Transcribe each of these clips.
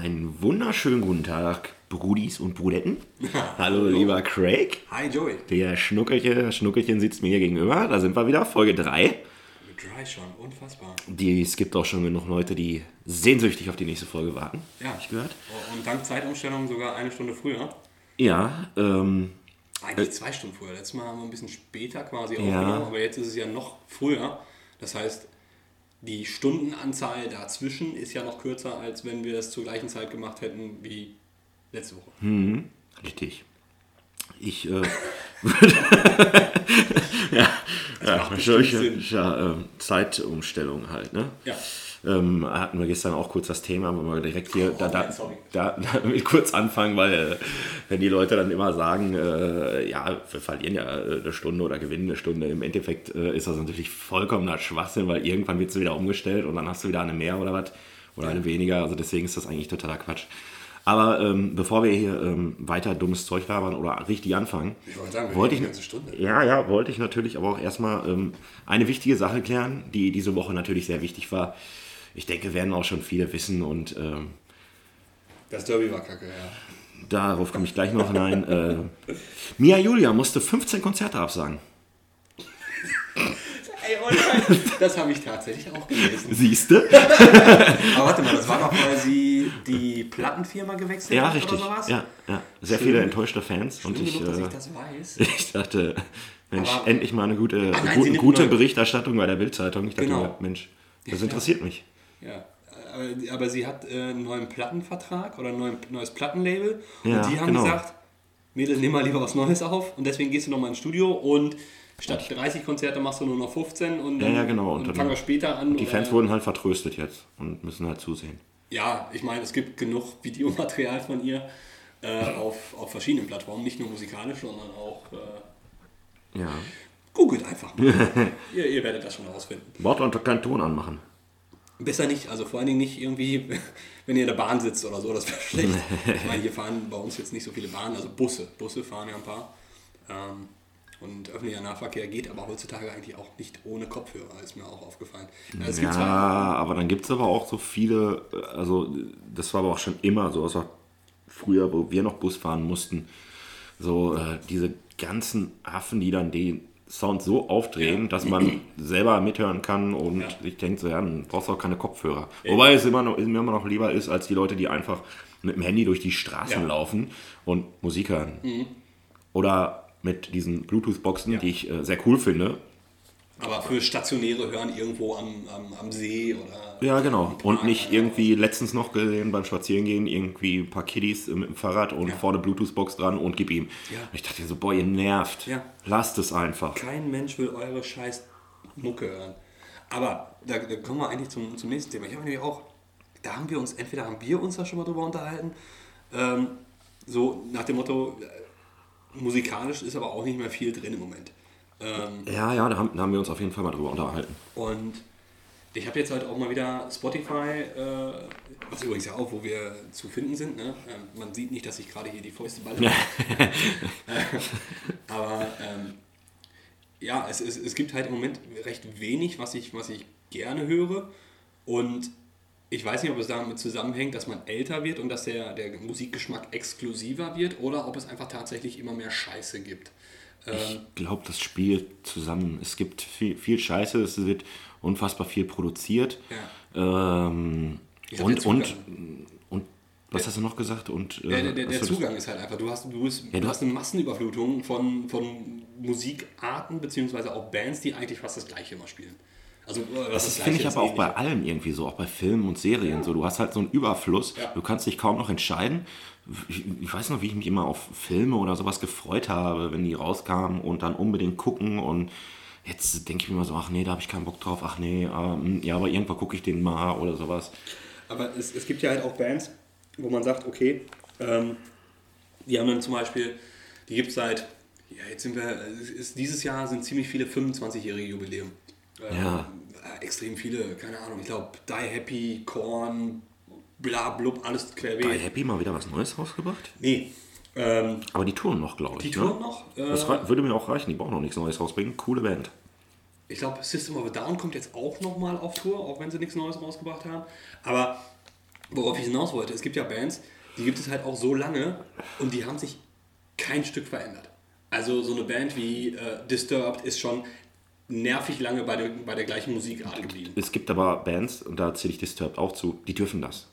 Einen wunderschönen guten Tag, Brudis und Brudetten. Hallo, lieber Craig. Hi Joey. Der Schnuckelchen, Schnuckelchen sitzt mir hier gegenüber. Da sind wir wieder, Folge 3. Mit Dry schon, unfassbar. Die, es gibt auch schon genug Leute, die sehnsüchtig auf die nächste Folge warten. Ja. Hab ich gehört. Oh, Und dank Zeitumstellung sogar eine Stunde früher. Ja, ähm, Eigentlich zwei Stunden früher. Letztes Mal haben wir ein bisschen später quasi Ja. aufgenommen, aber jetzt ist es ja noch früher. Das heißt, die Stundenanzahl dazwischen ist ja noch kürzer, als wenn wir es zur gleichen Zeit gemacht hätten wie letzte Woche. Hm. richtig. Ich, äh, ja, ja, Sinn. ja, ähm, Zeitumstellung halt, ne? Ja. Ähm, hatten wir gestern auch kurz das Thema, wenn wir direkt hier da, da, sorry. da, damit kurz anfangen, weil äh, wenn die Leute dann immer sagen, äh, ja, wir verlieren ja äh, eine Stunde oder gewinnen eine Stunde, im Endeffekt äh, ist das natürlich vollkommener Schwachsinn, weil irgendwann wird es wieder umgestellt und dann hast du wieder eine mehr oder was oder eine weniger, also deswegen ist das eigentlich totaler Quatsch. Aber ähm, bevor wir hier ähm, weiter dummes Zeug labern oder richtig anfangen, Ich wollte sagen, wollte ich, ganze Stunde. ja, ja, wollte ich natürlich aber auch erstmal ähm, eine wichtige Sache klären, die diese Woche natürlich sehr wichtig war. Ich denke, werden auch schon viele wissen und ähm, Das Derby war kacke, ja. darauf komme ich gleich noch hinein. Äh, Mia Julia musste 15 Konzerte absagen. Ey, Scheiß. Das habe ich tatsächlich auch gelesen. Siehste? Aber warte mal, das war doch, weil sie die Plattenfirma gewechselt Ja, hat richtig. oder sowas? Ja, ja. Sehr Schlimm. viele enttäuschte Fans. Und Schlimm ich, genug, dass äh, ich das weiß. ich dachte, Mensch, Aber- endlich mal eine gute, Ach nein, gu- gute Berichterstattung bei der Bildzeitung. Ich dachte Genau. Mensch, das interessiert mich. Ja, aber, aber sie hat äh, einen neuen Plattenvertrag oder ein neuen, neues Plattenlabel Ja, und die haben genau. gesagt, Mädel, nimm mal lieber was Neues auf und deswegen gehst du nochmal ins Studio und statt 30 Konzerte machst du nur noch 15 und dann, Ja, ja, genau. und dann- fangen wir später an. Die Fans wurden halt vertröstet jetzt und müssen halt zusehen. Ja, ich meine, es gibt genug Videomaterial von ihr äh, auf, auf verschiedenen Plattformen, nicht nur musikalisch, sondern auch äh, Ja. googelt einfach mal. ihr, ihr werdet das schon herausfinden. Wort und keinen Ton anmachen. Besser nicht, also vor allen Dingen nicht irgendwie, wenn ihr in der Bahn sitzt oder so, das wäre schlecht. Ich meine, hier fahren bei uns jetzt nicht so viele Bahnen, also Busse. Busse fahren ja ein paar. Ähm, und öffentlicher Nahverkehr geht aber heutzutage eigentlich auch nicht ohne Kopfhörer, ist mir auch aufgefallen. Also es Ja, aber dann gibt es aber auch so viele, also das war aber auch schon immer so, das war früher, wo wir noch Bus fahren mussten, so äh, diese ganzen Affen, die dann den Sound so aufdrehen, Ja. dass man selber mithören kann und Ja. sich denkt so, ja, dann brauchst du auch keine Kopfhörer. Wobei es immer noch, mir immer noch lieber ist, als die Leute, die einfach mit dem Handy durch die Straßen Ja. Mhm. laufen und Musik hören. Oder mit diesen Bluetooth-Boxen, die ich äh, sehr cool finde, aber für stationäre Hören irgendwo am, am, am See oder. Ja, genau. Und nicht irgendwie letztens noch gesehen beim Spazierengehen, irgendwie ein paar Kiddies mit dem Fahrrad und Ja. vorne Bluetooth-Box dran und gib ihm. Ja. Ich dachte so, boah, ihr nervt. Ja. Lasst es einfach. Kein Mensch will eure scheiß Mucke hören. Aber da, da kommen wir eigentlich zum, zum nächsten Thema. Ich habe nämlich auch, da haben wir uns, entweder haben wir uns da schon mal drüber unterhalten, ähm, so nach dem Motto, äh, musikalisch ist aber auch nicht mehr viel drin im Moment. Ähm, Ja, ja, da haben, da haben wir uns auf jeden Fall mal drüber unterhalten. und ich habe jetzt halt auch mal wieder Spotify, äh, was übrigens ja auch, wo wir zu finden sind. Ne? Ähm, man sieht nicht, dass ich gerade hier die Fäuste balle. Aber ähm, ja, es, es, es gibt halt im Moment recht wenig, was ich, was ich gerne höre. Und ich weiß nicht, ob es damit zusammenhängt, dass man älter wird und dass der, der Musikgeschmack exklusiver wird oder ob es einfach tatsächlich immer mehr Scheiße gibt. Ähm, Ich glaube, das spielt zusammen. Es gibt viel, viel Scheiße, es wird unfassbar viel produziert. Ähm, Ich hab und, und, und, was hast du noch gesagt? Und, äh, Der, der, der, der Zugang ist halt einfach, du hast, du, bist, Ja, du hast eine Massenüberflutung von, von Musikarten beziehungsweise auch Bands, die eigentlich fast das gleiche immer spielen. Also, äh, Das Gleiche finde ich, aber auch bei ähnlich. allem irgendwie so, auch bei Filmen und Serien so. Du hast halt so einen Überfluss, Ja. du kannst dich kaum noch entscheiden. Ich, ich weiß noch, wie ich mich immer auf Filme oder sowas gefreut habe, wenn die rauskamen und dann unbedingt gucken und jetzt denke ich mir immer so, ach nee, da habe ich keinen Bock drauf, ach nee, ähm, ja, aber irgendwann gucke ich den mal oder sowas. Aber es, es gibt ja halt auch Bands, wo man sagt, okay, ähm, die haben dann zum Beispiel, die gibt es seit, ja, jetzt sind wir, ist, dieses Jahr sind ziemlich viele 25-jährige Jubiläum. Ähm, Ja. äh, Extrem viele, keine Ahnung, ich glaube, Die Happy, Korn, bla blub, alles querbeet. Bei Happy mal wieder was Neues rausgebracht? Nee. Ähm, Aber die touren noch, glaube ich. die ne? Touren noch. Äh, Das würde mir auch reichen, die brauchen noch nichts Neues rausbringen. Coole Band. Ich glaube, System of a Down kommt jetzt auch nochmal auf Tour, auch wenn sie nichts Neues rausgebracht haben. Aber worauf ich hinaus wollte, es gibt ja Bands, die gibt es halt auch so lange und die haben sich kein Stück verändert. Also so eine Band wie äh, Disturbed ist schon nervig lange bei der, bei der gleichen Musikart geblieben. Es gibt aber Bands, und da zähle ich Disturbed auch zu, die dürfen das.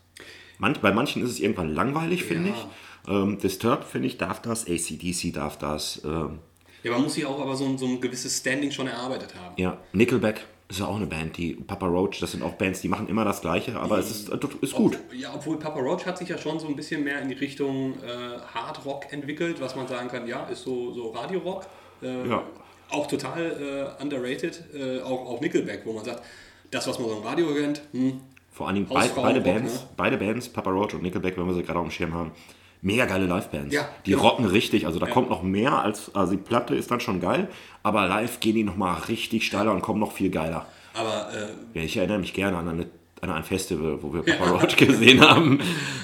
Manch, bei manchen ist es irgendwann langweilig, finde Ja. ich. Ähm, Disturbed, finde ich, darf das. ACDC darf das. Ähm, Ja, man muss sich auch aber so, ein- so ein gewisses Standing schon erarbeitet haben. ja, Nickelback ist ja auch eine Band, die Papa Roach, das sind auch Bands, die machen immer das Gleiche, aber es ist, äh, ist gut. Obwohl, ja, obwohl Papa Roach hat sich ja schon so ein bisschen mehr in die Richtung äh, Hard Rock entwickelt, was man sagen kann, ja, ist so, so Radio Rock. Äh, Ja. Auch total äh, underrated. Äh, auch, auch Nickelback, wo man sagt, das, was man so im Radio kennt, hm, Vor allen Dingen beid, beide Rock, Bands, ne? beide Bands, Papa Roach und Nickelback, wenn wir sie gerade auf dem Schirm haben, mega geile Live-Bands. Ja, die genau. rocken richtig, also da kommt noch mehr als, also die Platte ist dann schon geil, aber live gehen die nochmal richtig steiler und kommen noch viel geiler. aber äh, Ja, ich erinnere mich gerne an, eine, an ein Festival, wo wir Papa Roach gesehen haben.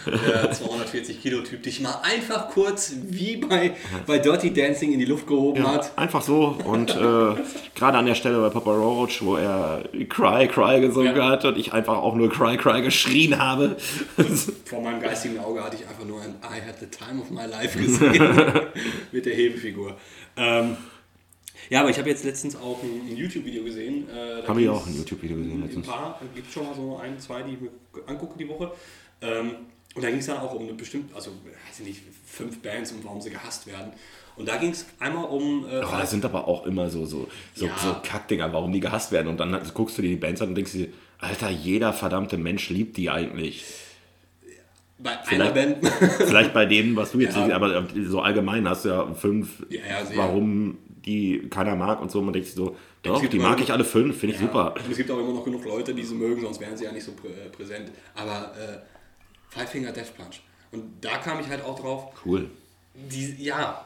der 240 Kilo Typ dich mal einfach kurz wie bei, bei Dirty Dancing in die Luft gehoben Ja, hat. einfach so und äh, gerade an der Stelle bei Papa Roach, wo er Cry, Cry gesungen Ja. hat und ich einfach auch nur Cry, Cry geschrien habe. Vor meinem geistigen Auge hatte ich einfach nur ein I had the time of my life gesehen mit der Hebefigur. Ähm, ja, aber ich habe jetzt letztens auch ein, ein YouTube-Video gesehen. Äh, Habe ich auch ein YouTube-Video gesehen Ein letztens. paar, gibt es schon mal so ein, zwei, die ich mir angucke die Woche. Ähm, und da ging es dann auch um eine bestimmte, also weiß ich nicht, fünf Bands und warum sie gehasst werden. Und da ging es einmal um. Äh, Oh, das sind aber auch immer so, so, so, Ja. so Kackdinger, warum die gehasst werden. Und dann guckst du dir die Bands an und denkst dir, Alter, jeder verdammte Mensch liebt die eigentlich. bei einer vielleicht- Band. Vielleicht bei denen, was du jetzt Ja. siehst, aber so allgemein hast du ja fünf, Ja, ja, sehr. warum die keiner mag und so. Man denkt sich so, doch, die mag ich alle fünf, finde ich super. Und es gibt auch immer noch genug Leute, die sie mögen, sonst wären sie ja nicht so äh, präsent. Aber äh, Five Finger Death Punch. Und da kam ich halt auch drauf, Cool. die, ja,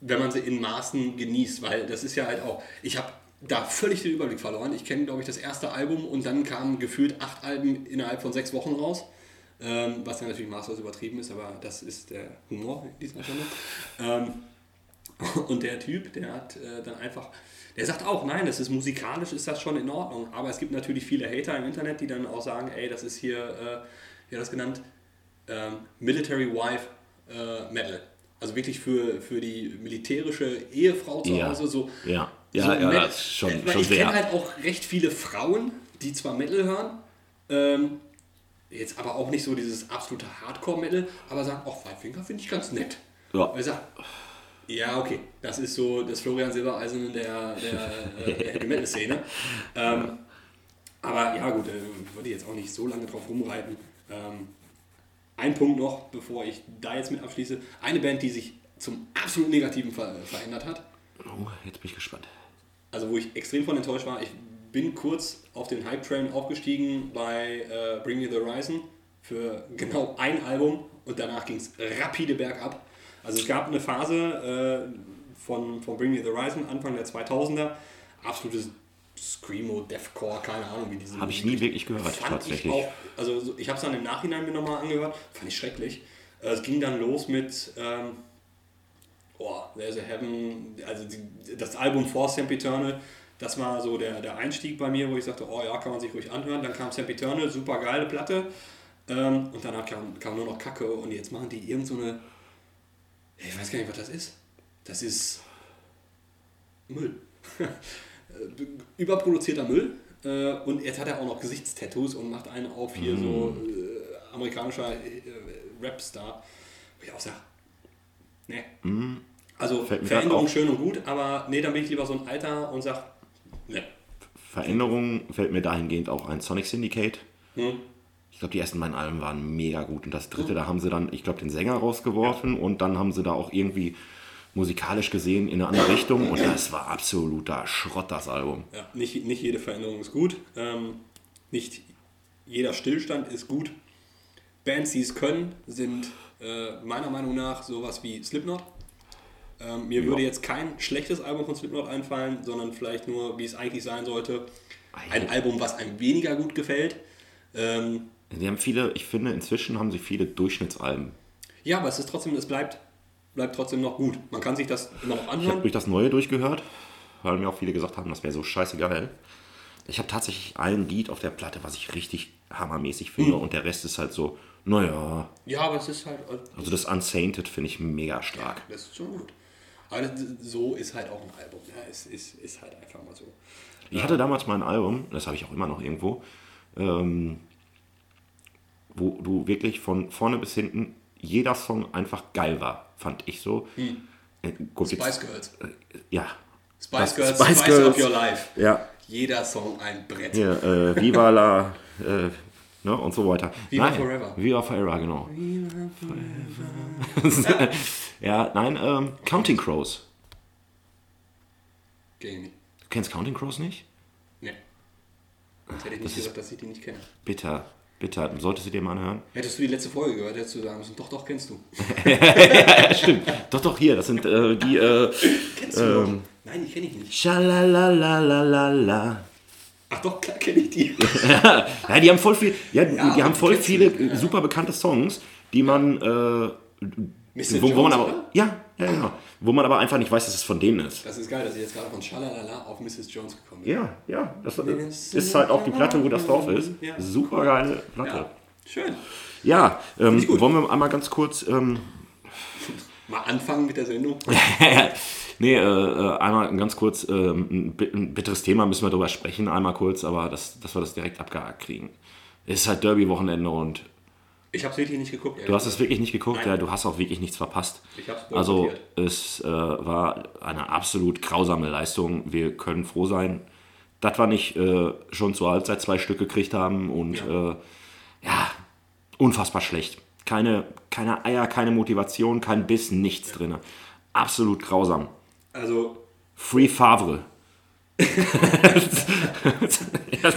wenn man sie in Maßen genießt, weil das ist ja halt auch, ich habe da völlig den Überblick verloren. Ich kenne, glaube ich, das erste Album und dann kamen gefühlt acht Alben innerhalb von sechs Wochen raus. Ähm, was ja natürlich maßlos übertrieben ist, aber das ist der Humor in dieser Stunde. Ähm, und der Typ, der hat äh, dann einfach, der sagt auch, nein, das ist musikalisch, ist das schon in Ordnung. Aber es gibt natürlich viele Hater im Internet, die dann auch sagen, ey, das ist hier, äh, wie hat das genannt, ähm, Military Wife äh, Metal. Also wirklich für, für die militärische Ehefrau zu Ja. Hause. So, Ja, ja, so ja, das ist schon, Äh, weil schon ich kenne halt auch recht viele Frauen, die zwar Metal hören, ähm, jetzt aber auch nicht so dieses absolute Hardcore-Metal, aber sagen, ach, Five Finger finde ich ganz nett. Ja. Und ich sag, ja, okay, das ist so das Florian Silbereisen der, der, äh, der Heavy Metal-Szene. Ähm, aber ja, gut, äh, würde ich jetzt auch nicht so lange drauf rumreiten. Ähm, ein Punkt noch, bevor ich da jetzt mit abschließe. Eine Band, die sich zum absolut Negativen ver verändert hat, Oh, jetzt bin ich gespannt. also wo ich extrem von enttäuscht war. Ich bin kurz auf den Hype-Train aufgestiegen bei äh, Bring Me the Horizon für genau ein Album und danach ging es rapide bergab. Also es gab eine Phase äh, von, von Bring Me the Horizon, Anfang der 2000er, absolutes Screamo, Deathcore, keine Ahnung, wie diese Habe ich nie wirklich gehört, tatsächlich. Ich auch, also so- ich habe es dann im Nachhinein mir nochmal angehört, fand ich schrecklich. Äh, Es ging dann los mit ähm, oh, There's a Heaven, also die, das Album For Sempiternal, das war so der, der Einstieg bei mir, wo ich sagte, oh ja, kann man sich ruhig anhören. Dann kam Sempiternal, super geile Platte. Ähm, und danach kam, kam nur noch Kacke und jetzt machen die irgend so eine, ich weiß gar nicht, was das ist. Das ist Müll. Überproduzierter Müll. Äh, und jetzt hat er auch noch Gesichtstattoos und macht einen auf hier so äh, amerikanischer äh, Rapstar. Wo ich auch sage, nee. Also Fällt mir Veränderung schön und gut, aber nee, dann bin ich lieber so ein Alter und sag, nee. Veränderung fällt mir dahingehend auch ein. Sonic Syndicate. Hm. Ich glaube, die ersten beiden Alben waren mega gut. Und das dritte, da haben sie dann, ich glaube, den Sänger rausgeworfen und dann haben sie da auch irgendwie musikalisch gesehen in eine andere Richtung. Und das war absoluter Schrott, das Album. Ja, nicht, nicht jede Veränderung ist gut. Ähm, nicht jeder Stillstand ist gut. Bands, die es können, sind äh, meiner Meinung nach sowas wie Slipknot. Ähm, mir Ja. würde jetzt kein schlechtes Album von Slipknot einfallen, sondern vielleicht nur, wie es eigentlich sein sollte, ein Album, was einem weniger gut gefällt. Ähm, Sie haben viele, ich finde, inzwischen haben sie viele Durchschnittsalben. ja, aber es ist trotzdem, es bleibt, bleibt trotzdem noch gut. Man kann sich das immer noch Ich habe anhören. durch das Neue durchgehört, weil mir auch viele gesagt haben, das wäre so scheißegal. Ich habe tatsächlich ein Lied auf der Platte, was ich richtig hammermäßig finde und der Rest ist halt so, naja. Ja, aber es ist halt. Also das Unsainted finde ich mega stark. Das ist schon gut. Aber das, so ist halt auch ein Album. Ja, es ist, ist halt einfach mal so. Ich hatte damals mal ein Album, das habe ich auch immer noch irgendwo, ähm, wo du wirklich von vorne bis hinten jeder Song einfach geil war, fand ich so. Äh, gut, jetzt- Spice Girls. äh, ja. Spice Das- Girls, Spice Spice, Girls. of Your Life. Ja. Jeder Song ein Brett. Hier, äh, Viva la, äh, ne, und so weiter. Viva nein, Forever. Viva Forever, genau. ja, nein, ähm, Counting Crows. Nicht. Du kennst Counting Crows nicht? Nee. Sonst hätte ich nicht gesagt, dass ich die nicht kenne. Bitter, bitter. Solltest du dir mal anhören? Hättest du die letzte Folge gehört, hättest du sagen müssen, doch, doch, kennst du. ja, stimmt. Doch, doch, hier, das sind äh, die, äh, Kennst du Ähm. noch? Nein, die kenne ich nicht. Schalalalalala. Ach doch, klar kenne ich die. Ja, die haben voll viel, ja, die aber haben die voll viele äh, super bekannte Songs, die man, äh, Mr. wo, man aber, oder? ja, ja, genau, wo man aber einfach nicht weiß, dass es von denen ist. Das ist geil, dass ich jetzt gerade von Schalalala auf Mrs. Jones gekommen bin. Ja, ja, das äh, ist halt auch die Platte, wo das drauf ist. Ja. Super geile Platte. Ja, schön. Ja, ähm, wollen wir einmal ganz kurz, ähm, Mal anfangen mit der Sendung. nee, äh, äh, einmal ganz kurz, ähm, ein, ein bitteres Thema müssen wir drüber sprechen, einmal kurz, aber das, dass wir das direkt abgehakt kriegen. Es ist halt Derby-Wochenende und Ich habe es wirklich nicht geguckt. Du hast es wirklich nicht geguckt, Nein. ja, du hast auch wirklich nichts verpasst. Ich hab's also es äh, war eine absolut grausame Leistung. Wir können froh sein, dass wir nicht äh, schon zur Halbzeit zwei Stück gekriegt haben und ja, Ja. äh, ja unfassbar schlecht. Keine, keine Eier, keine Motivation, kein Biss, nichts drin. Absolut grausam. Also, Free Favre. ja,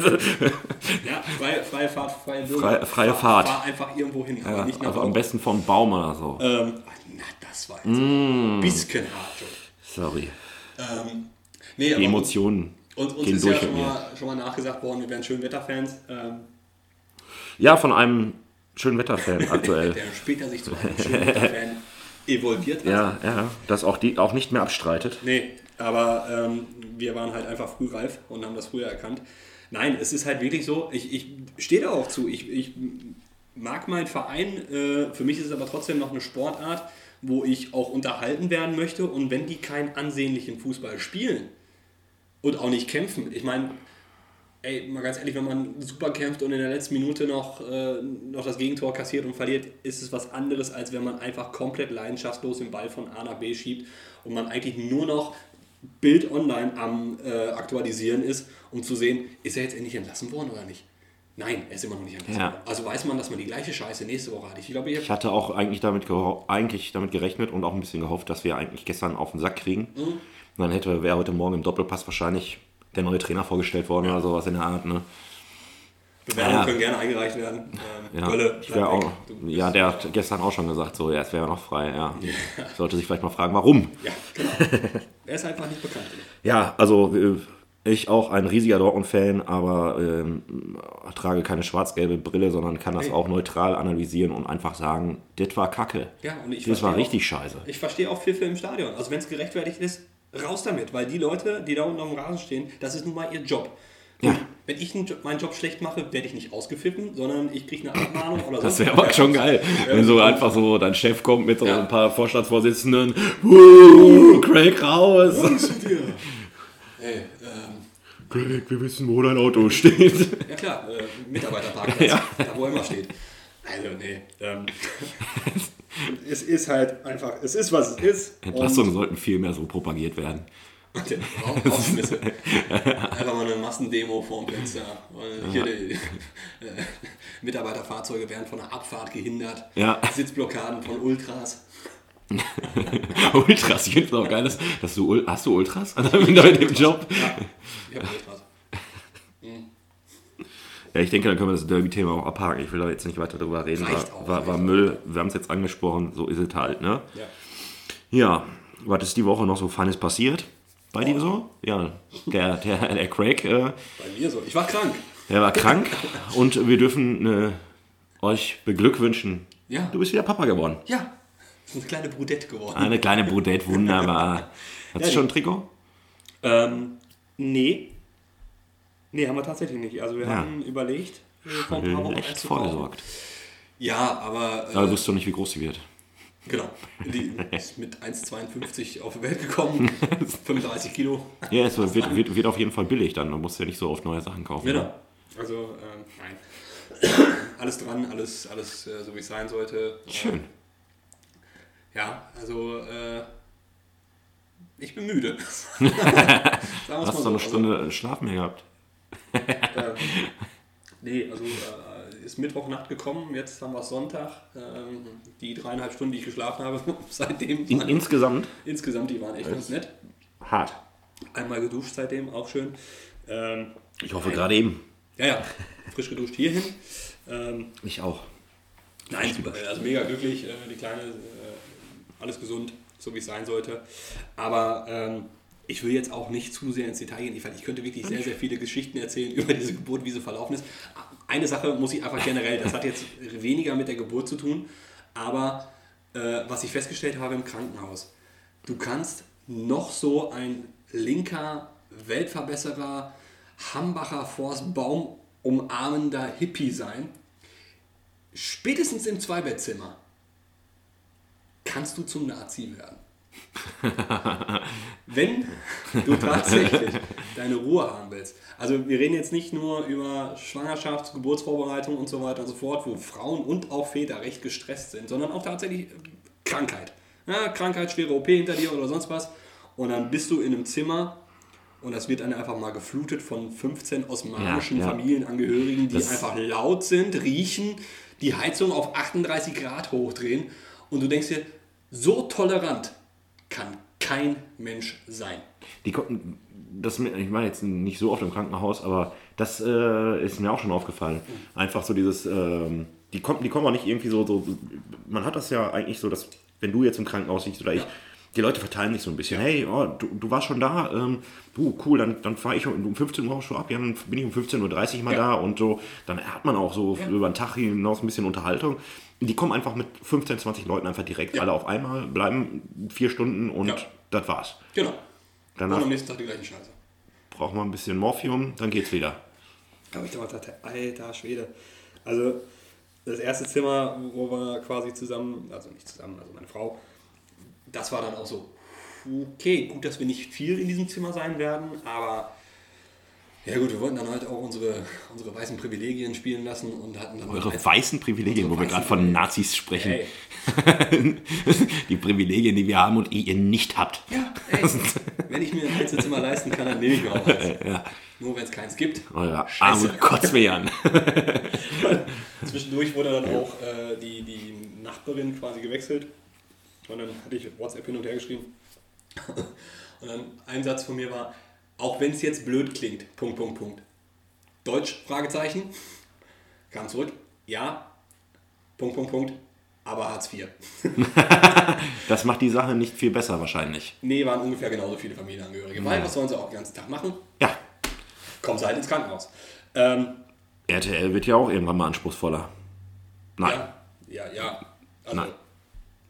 freie, freie Fahrt, freie Bürger. Freie- freie fahr, Fahrt. Fahr einfach irgendwo hin, aber Ja, nicht nach also am besten vom Baum oder so. Ähm, na, das war jetzt Mm. ein bisschen hart. Sorry. Ähm, nee, Die Emotionen uns, uns gehen ist ja durch mit schon mal, schon mal nachgesagt worden, wir wären Schönwetterfans. Ähm, Ja, von einem schönen Wetterfan aktuell. der später sich zu einem Schönwetterfan evolviert hat. Ja, ja, das auch, die, auch nicht mehr abstreitet. Nee, aber ähm, wir waren halt einfach frühreif und haben das früher erkannt. Nein, es ist halt wirklich so, ich, ich stehe da auch zu. Ich, ich mag meinen Verein, äh, für mich ist es aber trotzdem noch eine Sportart, wo ich auch unterhalten werden möchte. Und wenn die keinen ansehnlichen Fußball spielen und auch nicht kämpfen, ich meine, ey, mal ganz ehrlich, wenn man super kämpft und in der letzten Minute noch, äh, noch das Gegentor kassiert und verliert, ist es was anderes, als wenn man einfach komplett leidenschaftslos den Ball von A nach B schiebt und man eigentlich nur noch Bild online am äh, Aktualisieren ist, um zu sehen, ist er jetzt endlich entlassen worden oder nicht. Nein, er ist immer noch nicht entlassen Ja. worden. Also weiß man, dass man die gleiche Scheiße nächste Woche hat. Ich glaube, ich Ich hatte auch eigentlich damit, eigentlich damit gerechnet und auch ein bisschen gehofft, dass wir eigentlich gestern auf den Sack kriegen. Mhm. Und dann hätte, wäre heute Morgen im Doppelpass wahrscheinlich der neue Trainer vorgestellt worden oder sowas in der Art. Ne? Bewerbungen Ja. können gerne eingereicht werden. Ähm, Ja, Gölle, ich auch, ja, der hat gestern auch schon gesagt, so, ja, es wäre noch frei. Ja. Sollte sich vielleicht mal fragen, warum. Ja, genau. er ist einfach nicht bekannt. Ja, also äh, ich auch ein riesiger Dortmund-Fan, aber ähm, trage keine schwarz-gelbe Brille, sondern kann das Nee. auch neutral analysieren und einfach sagen, das war Kacke. Ja, und ich das war verstehe richtig scheiße. Ich verstehe auch Pfiffe im Stadion. Also wenn es gerechtfertigt ist, raus damit. Weil die Leute, die da unten auf dem Rasen stehen, das ist nun mal ihr Job. Ja. Wenn ich meinen Job schlecht mache, werde ich nicht ausgepfiffen, sondern ich kriege eine Abmahnung oder so. Das wäre aber schon geil, Ja. wenn so einfach so dein Chef kommt mit so Ja. ein paar Vorstandsvorsitzenden. Craig raus! Ey, ähm, Craig, wir wissen, wo dein Auto steht. ja klar, äh, Mitarbeiterparkplatz, da wo er immer steht. Also, nee. Ähm, es ist halt einfach, es ist, was es ist. Entlastungen sollten viel mehr so propagiert werden. Rausschmisse. Einfach mal eine Massendemo vorm Fenster. Hier die, äh, Mitarbeiterfahrzeuge werden von der Abfahrt gehindert. Ja. Sitzblockaden von Ultras. Ultras, ich finde es auch geil, dass, dass du, hast du Ultras in deinem Job? Ja, ich habe Ultras. Ja, ich denke, dann können wir das Derby-Thema auch abhaken. Ich will da jetzt nicht weiter drüber reden. Reicht War, auch, war, war Müll, wir haben es jetzt angesprochen, so ist es halt, ne? Ja. Ja, was ist die Woche noch so Feines passiert? Bei dir so? Ja, der, der, der Craig, äh, Bei mir so. Ich war krank. der war krank und wir dürfen äh, euch beglückwünschen. Ja. Du bist wieder Papa geworden. Ja. Das ist eine kleine Brudette geworden. Eine kleine Brudette, wunderbar. Hast du Ja, schon ein Trikot? Ähm, nee. Nee, haben wir tatsächlich nicht. Also wir Ja. haben überlegt, vor ein paar Wochen Echt vorgesorgt. Ja, aber äh, Aber du wusstest doch nicht, wie groß sie wird. Genau. Die ist mit 1,52 auf die Welt gekommen, 35 Kilo. Ja, es wird, wird, wird auf jeden Fall billig dann. Du musst ja nicht so oft neue Sachen kaufen. Genau. Also, ähm, nein. alles dran, alles, alles äh, so wie es sein sollte. Schön. Ja, also äh, ich bin müde. Sagen Hast du mal eine so. Stunde Schlaf mehr gehabt? Also, ähm, nee, also äh, ist Mittwochnacht gekommen, jetzt haben wir Sonntag. Ähm, die dreieinhalb Stunden, die ich geschlafen habe, seitdem In, waren, insgesamt insgesamt, die waren echt ganz nett. hart. Einmal geduscht seitdem, auch schön. Ähm, Ich hoffe gerade eben. ja, ja, frisch geduscht hierhin. Ähm, Ich auch. Nein, super. Also mega glücklich, äh, die Kleine, äh, alles gesund, so wie es sein sollte. Aber ähm, ich will jetzt auch nicht zu sehr ins Detail gehen. Ich, ich könnte wirklich sehr, sehr viele Geschichten erzählen über diese Geburt, wie sie verlaufen ist. Eine Sache muss ich einfach generell, das hat jetzt weniger mit der Geburt zu tun, aber äh, was ich festgestellt habe im Krankenhaus, du kannst noch so ein linker Weltverbesserer, Hambacher Forstbaum umarmender Hippie sein spätestens im Zweibettzimmer kannst du zum Nazi werden. Wenn du tatsächlich deine Ruhe haben willst. Also wir reden jetzt nicht nur über Schwangerschafts-, Geburtsvorbereitung und so weiter und so fort, wo Frauen und auch Väter recht gestresst sind, sondern auch tatsächlich äh, Krankheit. Ja, Krankheit, schwere OP hinter dir oder sonst was. Und dann bist du in einem Zimmer und das wird dann einfach mal geflutet von 15 osmanischen Ja, ja. Familienangehörigen, die Das- einfach laut sind, riechen, die Heizung auf 38 Grad hochdrehen und du denkst dir, so tolerant kann kein Mensch sein. Die konnten, das, ich war jetzt nicht so oft im Krankenhaus, aber das äh, ist mir auch schon aufgefallen. Einfach so dieses, ähm, die, kommen, die kommen auch nicht irgendwie so, so, man hat das ja eigentlich so, dass wenn du jetzt im Krankenhaus liegst oder ich, die Leute verteilen sich so ein bisschen. Hey, oh, du, du warst schon da, ähm, du, cool, dann, dann fahre ich um 15 Uhr schon ab, ja, dann bin ich um 15.30 Uhr mal Ja. da und so. Dann hat man auch so über den Tag hinaus ein bisschen Unterhaltung. Die kommen einfach mit 15, 20 Leuten einfach direkt alle auf einmal, bleiben vier Stunden und Ja. das war's. Genau. Danach Und am nächsten Tag die gleiche Scheiße. braucht man ein bisschen Morphium, dann geht's wieder. Habe ich gedacht, alter Schwede. Also das erste Zimmer, wo wir quasi zusammen, also nicht zusammen, also meine Frau, das war dann auch so, okay, gut, dass wir nicht viel in diesem Zimmer sein werden, aber ja gut, wir wollten dann halt auch unsere, unsere weißen Privilegien spielen lassen und hatten dann Eure als- weißen Privilegien, wo wir weißen gerade von. Nazis sprechen. Die Privilegien, die wir haben und ihr nicht habt. Ja, ey, wenn ich mir ein Einzelzimmer leisten kann, dann nehme ich mir auch eins. Ja, Nur wenn es keins gibt. eure Scheiße. arme Kotzweh an. Zwischendurch wurde dann auch äh, die, die Nachbarin quasi gewechselt. Und dann hatte ich WhatsApp hin und her geschrieben. Und dann ein Satz von mir war, auch wenn es jetzt blöd klingt, Punkt, Punkt, Punkt. Deutsch, Fragezeichen. Kam zurück, ja, Punkt, Punkt, Punkt, aber Hartz IV. Das macht die Sache nicht viel besser wahrscheinlich. Nee, waren ungefähr genauso viele Familienangehörige. Weil, was sollen sie auch den ganzen Tag machen? Ja, Kommen sie halt ins Krankenhaus. Ähm, RTL wird ja auch irgendwann mal anspruchsvoller. Nein. Ja, ja, ja. Also, Nein.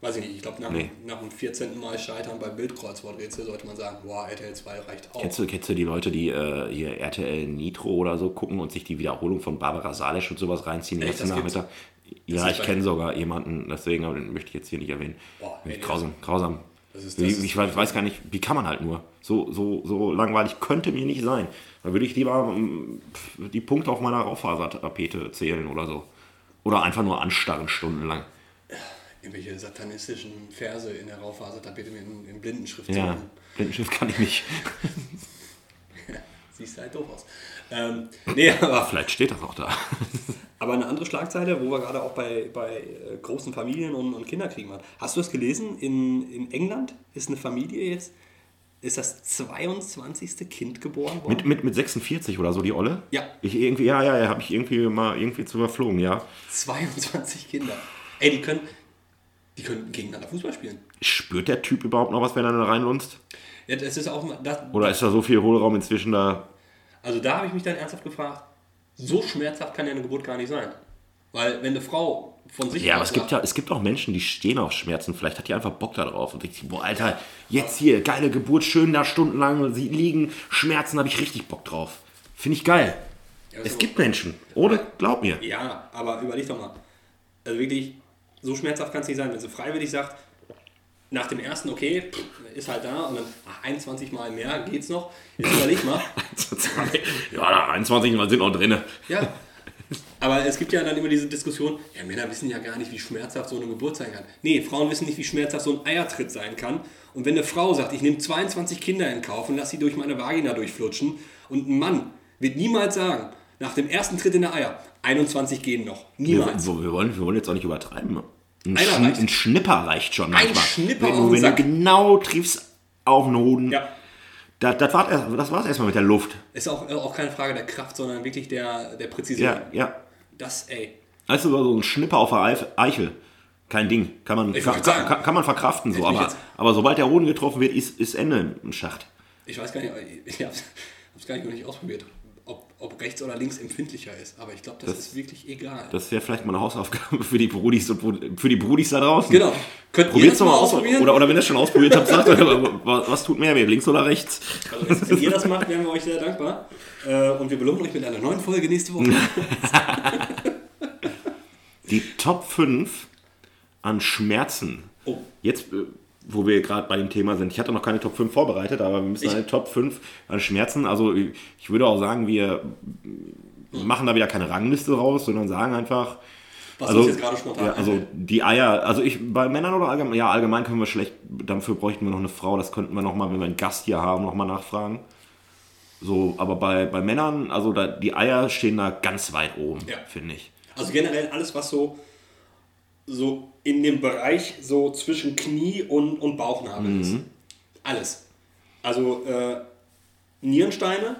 Weiß ich nicht, ich glaube, nach, Nee. nach dem 14. Mal Scheitern beim Bildkreuzworträtsel sollte man sagen, wow, RTL 2 reicht auch. Kennst du, kennst du die Leute, die äh, hier RTL Nitro oder so gucken und sich die Wiederholung von Barbara Salisch und sowas reinziehen Echt, gibt's? Nachmittag? Ja, ich bei- kenne sogar jemanden, deswegen aber den möchte ich jetzt hier nicht erwähnen. Boah, ich nee, grausam, grausam. Das ist- das ist- ich weiß, weiß gar nicht, wie kann man halt nur? So, so, so langweilig könnte mir nicht sein. Da würde ich lieber pf, die Punkte auf meiner Raufasertapete zählen oder so. Oder einfach nur anstarren stundenlang. Irgendwelche satanistischen Verse in der Raufasertapete in, in Blindenschrift Ja. Blindenschrift kann ich nicht. Siehst halt doof aus. Ähm, nee, aber, Vielleicht steht das auch da. aber eine andere Schlagzeile, wo wir gerade auch bei, bei äh, großen Familien und, und Kinderkriegen waren. Hast du das gelesen? In, in England ist eine Familie jetzt, ist das 22. Kind geboren worden? Mit, mit, mit 46 oder so, die Olle? Ja. Ich irgendwie, ja, ja, ja, habe ich irgendwie mal irgendwie zu überflogen, ja. 22 Kinder. Ey, die können, die können gegeneinander Fußball spielen. Spürt der Typ überhaupt noch was, wenn er da reinlunzt? Ja, das ist auch das, Oder ist da so viel Hohlraum inzwischen da? also da habe ich mich dann ernsthaft gefragt, so schmerzhaft kann ja eine Geburt gar nicht sein. Weil wenn eine Frau von sich Ja, aber es gibt ja, es gibt auch Menschen, die stehen auf Schmerzen. Vielleicht hat die einfach Bock da drauf und denkt sich, boah, Alter, jetzt hier, geile Geburt, schön da stundenlang sie liegen, Schmerzen, habe ich richtig Bock drauf. Finde ich geil. Ja, Es gibt Menschen, ohne, glaub mir. Ja, aber überleg doch mal. Also wirklich, so schmerzhaft kann es nicht sein, wenn sie freiwillig sagt, nach dem ersten, okay, ist halt da und dann ach, 21 Mal mehr geht's noch. Jetzt überleg mal. ja, da 21 Mal sind noch drin. Ja. Aber es gibt ja dann immer diese Diskussion, ja, Männer wissen ja gar nicht, wie schmerzhaft so eine Geburt sein kann. Nee, Frauen wissen nicht, wie schmerzhaft so ein Eiertritt sein kann. Und wenn eine Frau sagt, ich nehme 22 Kinder in Kauf und lasse sie durch meine Vagina durchflutschen und ein Mann wird niemals sagen, nach dem ersten Tritt in der Eier, 21 gehen noch. Wir, Niemals. wir, wollen, wir wollen jetzt auch nicht übertreiben. Ein, Schn reicht. ein Schnipper reicht schon manchmal. Schnipper wenn auf du, wenn du Sack. genau triffst auf den Hoden. Ja. Das, das war es das war's erstmal mit der Luft. Ist auch, äh, auch keine Frage der Kraft, sondern wirklich der, der Präzision. Ja, ja. Das, ey. Du, so ein Schnipper auf der Eichel. Kein Ding. Kann man, kann, sagen. kann, kann man verkraften, so. Aber, aber sobald der Hoden getroffen wird, ist, ist Ende im Schacht. Ich weiß gar nicht, ich habe es gar nicht, noch nicht ausprobiert, ob, rechts oder links empfindlicher ist. Aber ich glaube, das, Das- ist wirklich egal. Das wäre vielleicht mal eine Hausaufgabe für die Brudis, und für die Brudis da draußen. genau. Könnt ihr doch mal mal aus. ausprobieren? Oder, oder wenn ihr es schon ausprobiert habt, sagt euch, was, was tut mehr weh, links oder rechts? Also, wenn ihr das macht, wären wir euch sehr dankbar. Äh, Und wir belohnen euch mit einer neuen Folge nächste Woche. Die Top 5 an Schmerzen. Oh. Jetzt, äh, wo wir gerade bei dem Thema sind, ich hatte noch keine Top 5 vorbereitet, aber wir müssen Ich- eine Top 5 an Schmerzen. Also ich würde auch sagen, wir machen da wieder keine Rangliste raus, sondern sagen einfach, Was also, jetzt gerade spontan ja, also die Eier, also ich bei Männern oder allgemein, ja allgemein können wir schlecht, dafür bräuchten wir noch eine Frau, das könnten wir noch mal, wenn wir einen Gast hier haben, noch mal nachfragen. So, aber bei, bei Männern, also da, die Eier stehen da ganz weit oben, Ja. finde ich. Also generell alles, was so, so in dem Bereich so zwischen Knie und, und Bauchnabel ist. Alles. Also äh, Nierensteine,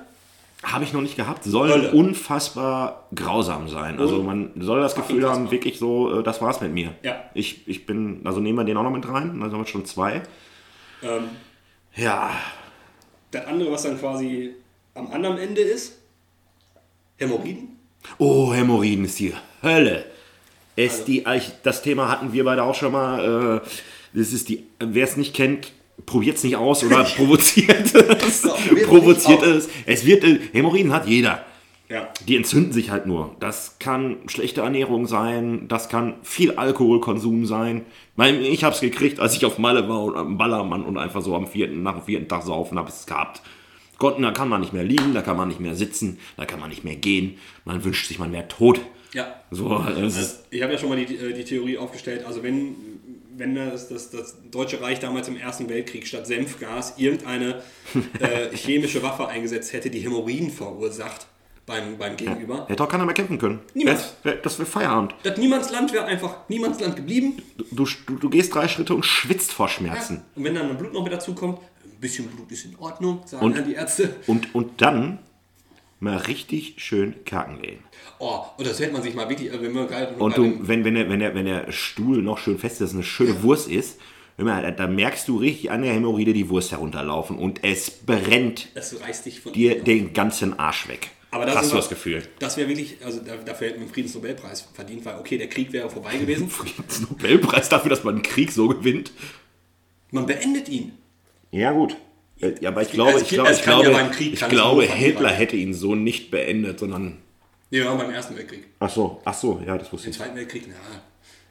Habe ich noch nicht gehabt. Soll Hölle. unfassbar grausam sein. Also man soll das Gefühl haben, wirklich so, äh, das war's mit mir. Ja. Ich, ich bin, also nehmen wir den auch noch mit rein, dann haben wir schon zwei. ähm, Ja, das andere, was dann quasi am anderen Ende ist, Hämorrhoiden. oh, Hämorrhoiden ist die Hölle. Es Also- die, das Thema hatten wir beide auch schon mal. Äh, das ist die, wer es nicht kennt, probiert es nicht aus oder provoziert es. Probiert provoziert es. Es wird, äh, Hämorrhoiden hat jeder. Ja. Die entzünden sich halt nur. Das kann schlechte Ernährung sein, das kann viel Alkoholkonsum sein. Ich habe es gekriegt, als ich auf Malle war und am Ballermann und einfach so am vierten, nach dem vierten Tag saufen habe ich es gehabt. Gott, da kann man nicht mehr liegen, da kann man nicht mehr sitzen, da kann man nicht mehr gehen. Man wünscht sich, man wäre tot. Ja. So, es ist, Ich habe ja schon mal die, äh, die Theorie aufgestellt, also wenn, wenn das, das, das Deutsche Reich damals im Ersten Weltkrieg statt Senfgas irgendeine äh, chemische Waffe eingesetzt hätte, die Hämorrhoiden verursacht beim, beim Gegenüber, hätte auch keiner mehr kämpfen können. Niemand. Das wäre Feierabend. das Niemandsland wäre einfach Niemandsland geblieben. Du, du, du gehst drei Schritte und schwitzt vor Schmerzen. Und wenn dann Blut noch mit dazu kommt, ein bisschen Blut ist in Ordnung, sagen Und- dann die Ärzte. Und, und dann mal richtig schön kacken gehen. Oh, und das hätte man sich mal wirklich, äh, wenn wir geil Und du, wenn, wenn, der, wenn, der, wenn der Stuhl noch schön fest ist, eine schöne Wurst ist, immer, da merkst du richtig an der Hämorrhoide die Wurst herunterlaufen und es brennt das reißt dich von dir den ganzen Arsch weg. Aber da Hast du das Gefühl? Das wäre wirklich, also da, dafür hätten wir einen Friedensnobelpreis verdient, weil okay, der Krieg wäre vorbei gewesen. Friedensnobelpreis dafür, dass man einen Krieg so gewinnt. Man beendet ihn. Ja, gut. Ja, aber ich glaube, ich glaube, ich ja glaube, beim Krieg ich glaube. Hitler hätte ihn so nicht beendet, sondern. Nee, waren beim Ersten Weltkrieg. Ach so, ach so, ja, das wusste Den ich. Zweiten Weltkrieg, na,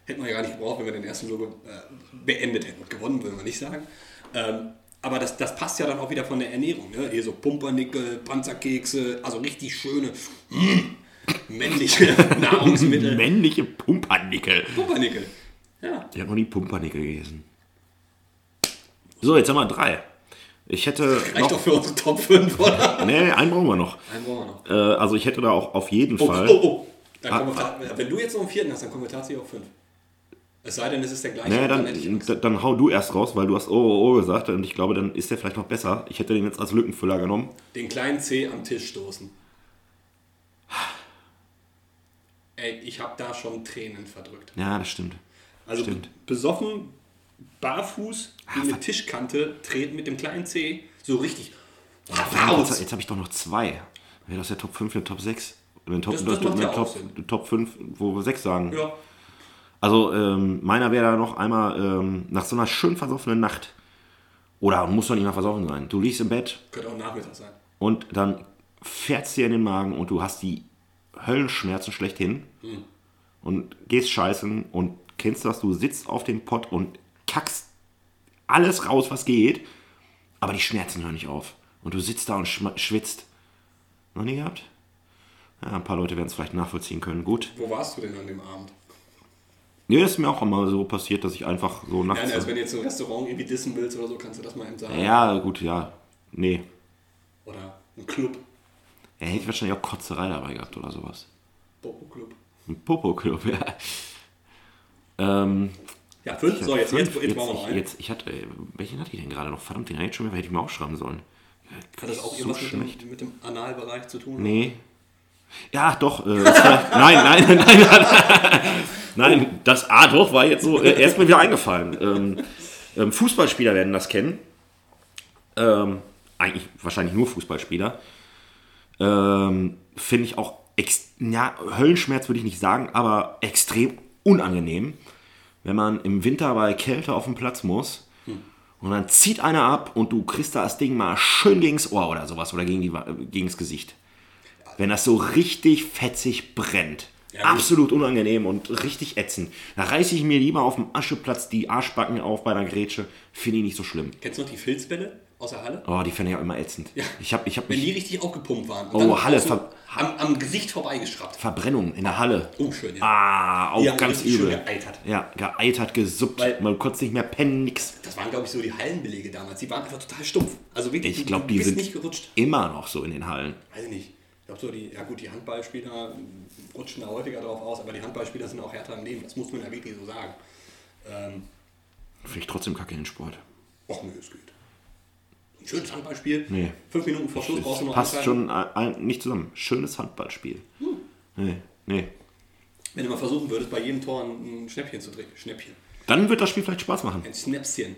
hätten wir ja gar nicht gebraucht, wenn wir den ersten so äh, beendet hätten. Gewonnen, würden wir nicht sagen. Ähm, aber das, das passt ja dann auch wieder von der Ernährung. Ne? Hier so Pumpernickel, Panzerkekse, also richtig schöne, mm, männliche Nahrungsmittel. Männliche Pumpernickel. Pumpernickel. Ja. Ich habe noch nie Pumpernickel gegessen. So, jetzt haben wir drei. Ich hätte. Reicht noch, doch für unsere Top 5, oder? Nee, einen brauchen wir noch. Einen brauchen wir noch. Äh, also ich hätte da auch auf jeden Oh, Fall. oh, oh. Ah, wir, wenn du jetzt noch einen vierten hast, dann kommen wir tatsächlich auf fünf. Es sei denn, es ist der gleiche. Nee, dann dann, dann hau du erst raus, weil du hast oh, oh, oh gesagt und ich glaube, dann ist der vielleicht noch besser. Ich hätte den jetzt als Lückenfüller genommen. Den kleinen C am Tisch stoßen. Ey, ich habe da schon Tränen verdrückt. Ja, das stimmt. Also Stimmt. besoffen, barfuß, in eine Tischkante treten mit dem kleinen C so richtig Verdammt, raus. jetzt habe ich doch noch zwei. Wäre das der Top 5 oder Top 6? Oder Top, Das- das macht ja Top. Top 5, wo wir 6 sagen. Ja, Also ähm, meiner wäre da noch einmal ähm, nach so einer schön versoffenen Nacht. Oder muss doch nicht mal versoffen sein. Du liegst im Bett könnte auch Nachmittag sein. und dann fährt's dir in den Magen und du hast die Höllenschmerzen schlechthin und gehst scheißen und kennst das, du sitzt auf dem Pott und kackst alles raus, was geht, aber die Schmerzen hören nicht auf. Und du sitzt da und schwitzt. Noch nie gehabt? Ja, ein paar Leute werden es vielleicht nachvollziehen können. Gut. Wo warst du denn an dem Abend? Nee, das ist mir auch immer so passiert, dass ich einfach so nachts. Nein, also wenn du jetzt ein Restaurant irgendwie dissen willst oder so, kannst du das mal eben sagen. ja, gut, ja. Nee. Oder ein Club. Er hätte wahrscheinlich auch Kotzerei dabei gehabt oder sowas. Popo-Club. Ein Popo-Club, ja. Ähm, Ja, fünf. So, jetzt, jetzt, fünf, jetzt, brauchen wir noch einen. jetzt, ich hatte, welchen hatte ich denn gerade noch? Verdammt, den hatte ich schon mehr, hätte ich mir aufschreiben sollen. Hat das auch so irgendwas mit dem, mit dem Analbereich zu tun? Nee. Ja, doch. Äh, war, nein, nein, nein, nein. Nein, das A doch war jetzt so äh, erst mir wieder eingefallen. Ähm, ähm, Fußballspieler werden das kennen. Ähm, eigentlich wahrscheinlich nur Fußballspieler. Ähm, Finde ich auch, ja, Höllenschmerz würde ich nicht sagen, aber extrem unangenehm, wenn man im Winter bei Kälte auf den Platz muss und dann zieht einer ab und du kriegst da das Ding mal schön gegens Ohr oder sowas oder gegen die, Wa- gegen das Gesicht. Wenn das so richtig fetzig brennt. Ja. Absolut unangenehm und richtig ätzend. Da reiße ich mir lieber auf dem Ascheplatz die Arschbacken auf bei einer Grätsche. Finde ich nicht so schlimm. Kennst du noch die Filzbälle aus der Halle? Oh, die fände ich auch immer ätzend. Ich habe ich hab Wenn mich die richtig aufgepumpt waren. Oh, Halle, so am, am Gesicht vorbeigeschraubt. Verbrennung in der Halle. Oh, schön, ja. Ah, auch Die ganz richtig schön übel. geeitert. Ja, geeitert, gesuppt. Weil- Man konnte nicht mehr pennen, nix. Das waren, glaube ich, so die Hallenbelege damals. Die waren einfach total stumpf. Also wirklich, Ich glaube, die sind nicht gerutscht. immer noch so in den Hallen. Weiß ich nicht. Ich glaube, so die, ja gut, die Handballspieler rutschen da häufiger drauf aus, aber die Handballspieler sind auch härter im Leben. Das muss man ja wirklich so sagen. Ähm, Finde ich trotzdem kacke in den Sport. och, nö, es geht. Ein schönes Handballspiel. Nee. Fünf Minuten vor Schluss brauchst du noch Passt schon ein, ein, nicht zusammen. Schönes Handballspiel. Hm. Nee, nee. Wenn du mal versuchen würdest, bei jedem Tor ein, Schnäppchen zu drehen. Schnäppchen. Dann wird das Spiel vielleicht Spaß machen. Ein Snapschen.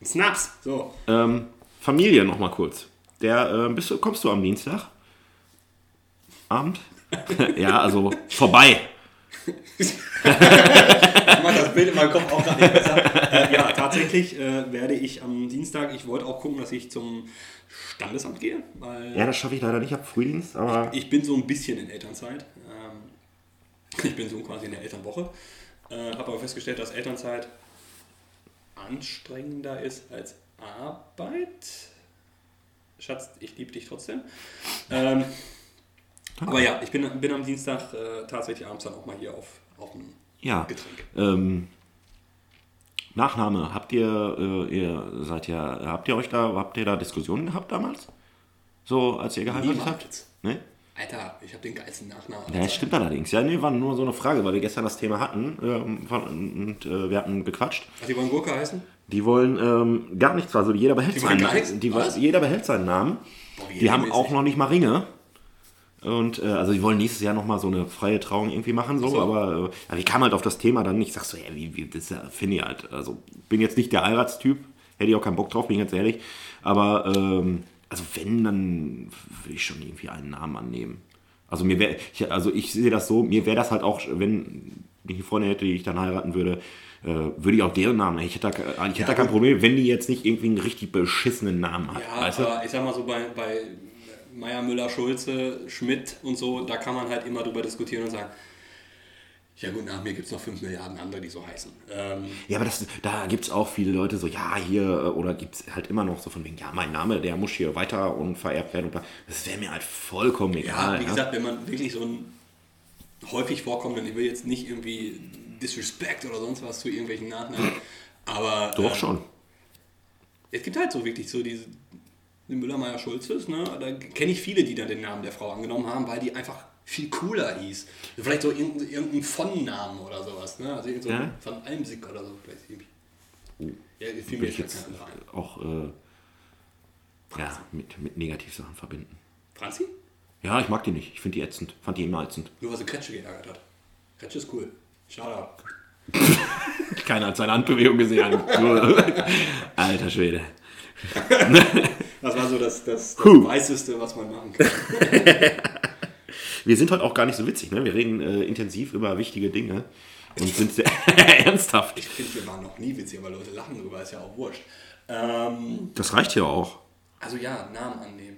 Ein Snaps. So. Ähm, Familie noch mal kurz. Der, äh, bist du, kommst du am Dienstag? Abend? ja, also vorbei. Ich Bild in meinem Kopf auch gerade nicht besser. Äh, ja, tatsächlich äh, werde ich am Dienstag, ich wollte auch gucken, dass ich zum Standesamt gehe, weil Ja, das schaffe ich leider nicht. Ich habe Frühdienst, aber ich bin so ein bisschen in Elternzeit. Ähm, ich bin so quasi in der Elternwoche. Äh, Habe aber festgestellt, dass Elternzeit anstrengender ist als Arbeit. Schatz, ich liebe dich trotzdem. Ähm, aber ja, ich bin, bin am Dienstag äh, tatsächlich abends dann auch mal hier auf, auf ein ja. Getränk. Ähm, Nachname, habt ihr, äh, ihr seid ja, habt ihr euch da, habt ihr da Diskussionen gehabt damals? So, als ihr geheiratet habt? Niemals. Ne? Alter, ich habe den geilsten Nachnamen. Ja, das stimmt allerdings. Ja, nee, war nur so eine Frage, weil wir gestern das Thema hatten von- und äh, wir hatten gequatscht. Ach, die wollen Gurke heißen? Die wollen ähm, gar nichts, also jeder behält Die seinen? Namen. Die, Was? jeder behält seinen Namen. Boah, Die haben auch noch nicht mal Ringe. Und äh, also die wollen nächstes Jahr nochmal so eine freie Trauung irgendwie machen, so, so. aber äh, aber ich kam halt auf das Thema dann nicht. Ich sag so, ja, wie, wie das ja, finde ich halt. Also bin jetzt nicht der Heiratstyp, hätte ich auch keinen Bock drauf, bin ich ganz ehrlich. Aber ähm, also wenn, dann würde ich schon irgendwie einen Namen annehmen. Also mir wäre, ich, also ich sehe das so, mir wäre das halt auch, wenn ich eine Freundin hätte, die ich dann heiraten würde, äh, würde ich auch deren Namen. Ich hätte, da, ich hätte da kein. Problem, wenn die jetzt nicht irgendwie einen richtig beschissenen Namen hat. Ja, weißt du? aber ich sag mal so bei, bei Meier, Müller, Schulze, Schmidt und so, da kann man halt immer drüber diskutieren und sagen, ja gut, nach mir gibt es noch 5 Milliarden andere, die so heißen. Ähm, Ja, aber das, da gibt es auch viele Leute so, ja, hier, äh, oder gibt es halt immer noch so von wegen, ja, mein Name, der muss hier weiter und vererbt werden. Und das wäre mir halt vollkommen ja, egal. wie ja. gesagt, wenn man wirklich so einen häufig vorkommenden, ich will jetzt nicht irgendwie Disrespect oder sonst was zu irgendwelchen Nachnamen, aber Doch ähm, schon. es gibt halt so wirklich so diese die Müller-Meyer-Schulzes, ne? Da kenne ich viele, die dann den Namen der Frau angenommen haben, weil die einfach viel cooler hieß. Vielleicht so irgendein, irgendein von-Namen oder sowas, ne? Also irgend so Ja. von Almsick oder so. Vielleicht irgendwie. Ja, viel fällt jetzt auch äh, ja, mit, mit Negativsachen verbinden. Franzi? Ja, ich mag die nicht. Ich finde die ätzend. Fand die immer ätzend. Nur weil sie Kretsche geärgert hat. Kretsche ist cool. Shoutout. Keiner hat seine Handbewegung gesehen. Alter Schwede. Das war so das, das, das. Weißeste, was man machen kann. Wir sind heute auch gar nicht so witzig, ne? Wir reden äh, intensiv über wichtige Dinge und sind sehr ernsthaft. Ich finde, wir waren noch nie witzig, aber Leute lachen drüber, ist ja auch wurscht. Ähm, Das reicht ja auch. Also ja, Namen annehmen.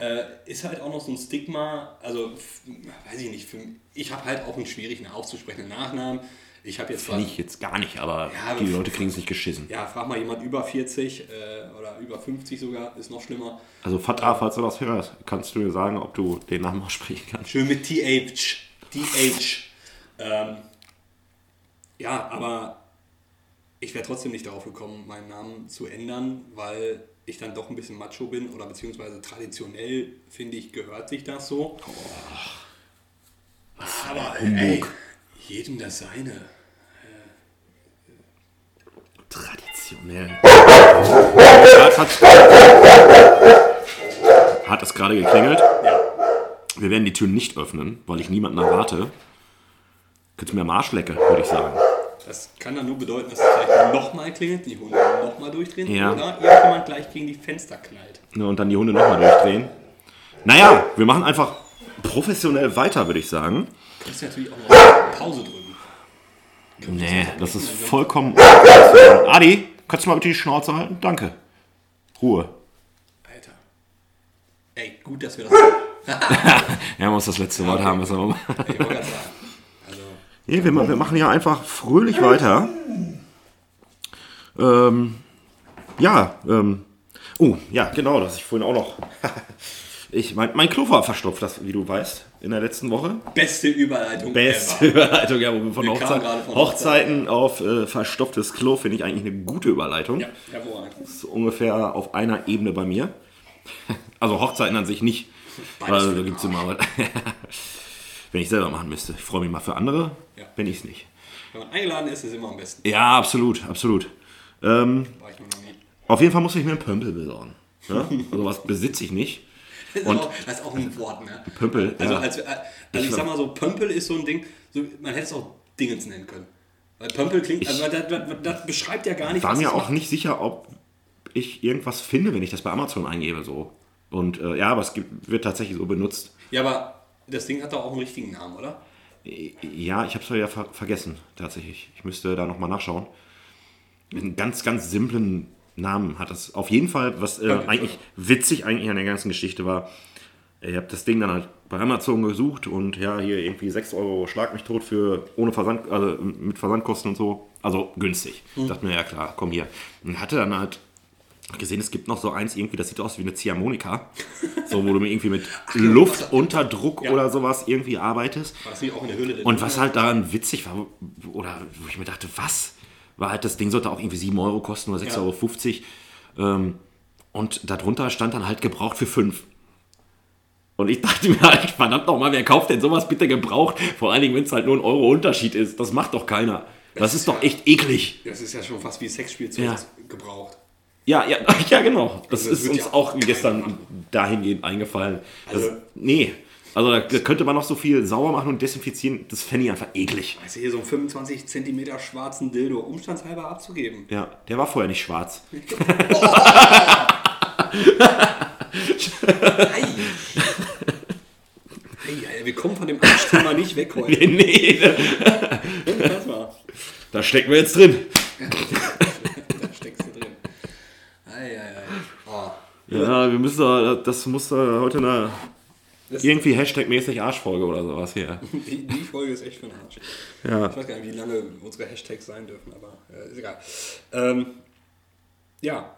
Äh, ist halt auch noch so ein Stigma, also weiß ich nicht, für, ich habe halt auch einen schwierigen auszusprechenden Nachnamen. Ich habe jetzt Finde ich jetzt gar nicht, aber Ja, die Leute kriegen es nicht geschissen. ja, frag mal jemand über 40 äh, oder über 50 sogar, ist noch schlimmer. Also Fatah, falls du das hörst, kannst du mir sagen, ob du den Namen aussprechen kannst. Schön mit TH. TH. Ähm, ja, aber ich wäre trotzdem nicht darauf gekommen, meinen Namen zu ändern, weil ich dann doch ein bisschen macho bin oder beziehungsweise traditionell, finde ich, gehört sich das so. aber ey, jedem das seine. Traditionell. Hat, hat, hat es gerade geklingelt? Ja. Wir werden die Tür nicht öffnen, weil ich niemanden erwarte. Könntest du mir am Arsch lecken, würde ich sagen. Das kann dann nur bedeuten, dass es vielleicht nochmal klingelt, die Hunde nochmal durchdrehen Ja. oder irgendjemand gleich gegen die Fenster knallt. Ne, Und dann die Hunde nochmal durchdrehen. Naja, wir machen einfach professionell weiter, würde ich sagen. Du kannst natürlich auch noch Pause drücken. Nee, das ist vollkommen unprofessionell. Adi, kannst du mal bitte die Schnauze halten? Danke. Ruhe. Alter. Ey, gut, dass wir das. Ja, muss das letzte Wort haben. Was wir machen. Ich wollte gerade sagen. Also, Nee, wir, wir machen ja einfach fröhlich weiter. Ähm, ja, ähm, oh, ja, genau, das ich vorhin auch noch. ich, mein, mein Klo war verstopft, das, wie du weißt, in der letzten Woche. beste Überleitung Beste Überleitung, ja, wo wir von gerade von Hochzeiten auf äh, verstopftes Klo finde ich eigentlich eine gute Überleitung. ever. Ja, hervorragend. ist ungefähr auf einer Ebene bei mir. Also Hochzeiten an sich nicht. Beides Weil für da den gibt es immer was. Wenn ich selber machen müsste. Ich freue mich mal für andere, Ja. wenn ich es nicht. Wenn man eingeladen ist, ist es immer am besten. Ja, absolut, absolut. Ähm, War ich nur noch nie. auf jeden Fall muss ich mir einen Pömpel besorgen. Ja? Also was besitze ich nicht. Das ist, Und- auch, das ist auch ein Wort, ne? Pömpel, Also, ja. als, also ich sag mal so, Pömpel ist so ein Ding, so, man hätte es auch Dingens nennen können. Weil Pömpel klingt, also das, das, das beschreibt ja gar nicht, War was mir auch macht. nicht sicher, ob ich irgendwas finde, wenn ich das bei Amazon eingebe. So. Und äh, ja, aber es gibt, wird tatsächlich so benutzt. Ja, aber das Ding hat doch auch einen richtigen Namen, oder? Ja, ich habe es ja ver vergessen, tatsächlich. Ich müsste da nochmal nachschauen. Einen ganz, ganz simplen Namen hat das. Auf jeden Fall, was äh, eigentlich witzig eigentlich an der ganzen Geschichte war, ich habe das Ding dann halt bei Amazon gesucht und ja, hier irgendwie 6 Euro Schlag mich tot für ohne Versand, also mit Versandkosten und so. Also günstig. Hm. Dachte mir, ja klar, komm hier. Und hatte dann halt gesehen, es gibt noch so eins irgendwie, das sieht aus wie eine Ziehharmonika. so, wo du irgendwie mit Luft unter Druck Ja. oder sowas irgendwie arbeitest. War das nicht auch in der Höhle der Und was halt daran witzig war, oder wo ich mir dachte, was? War halt, das Ding sollte auch irgendwie 7 Euro kosten oder 6,50 Ja. Euro. Ähm, und darunter stand dann halt gebraucht für 5. Und ich dachte mir halt, verdammt nochmal, wer kauft denn sowas bitte gebraucht? Vor allen Dingen, wenn es halt nur ein Euro Unterschied ist. Das macht doch keiner. Das ist doch echt eklig. Das ist ja schon fast wie Sexspielzeug Ja. das gebraucht. Ja, ja, ja, genau. Das Also das ist uns ja auch gestern machen. dahingehend eingefallen. Das, Also- nee. Also da könnte man noch so viel sauer machen und desinfizieren. Das fände ich einfach eklig. Weißt du, hier so einen 25 cm schwarzen Dildo umstandshalber abzugeben. Ja, der war vorher nicht schwarz. Ei, ei, wir kommen von dem Arschthema nicht weg heute. nee, Das war. da stecken wir jetzt drin. Da steckst du drin. Ei, ei, ei. Oh. Ja, wir müssen da, das muss da heute eine Das- irgendwie Hashtag-mäßig Arschfolge oder sowas hier. Die, die Folge ist echt für den Arsch. Ja. Ich weiß gar nicht, wie lange unsere Hashtags sein dürfen, aber äh, ist egal. Ähm, ja,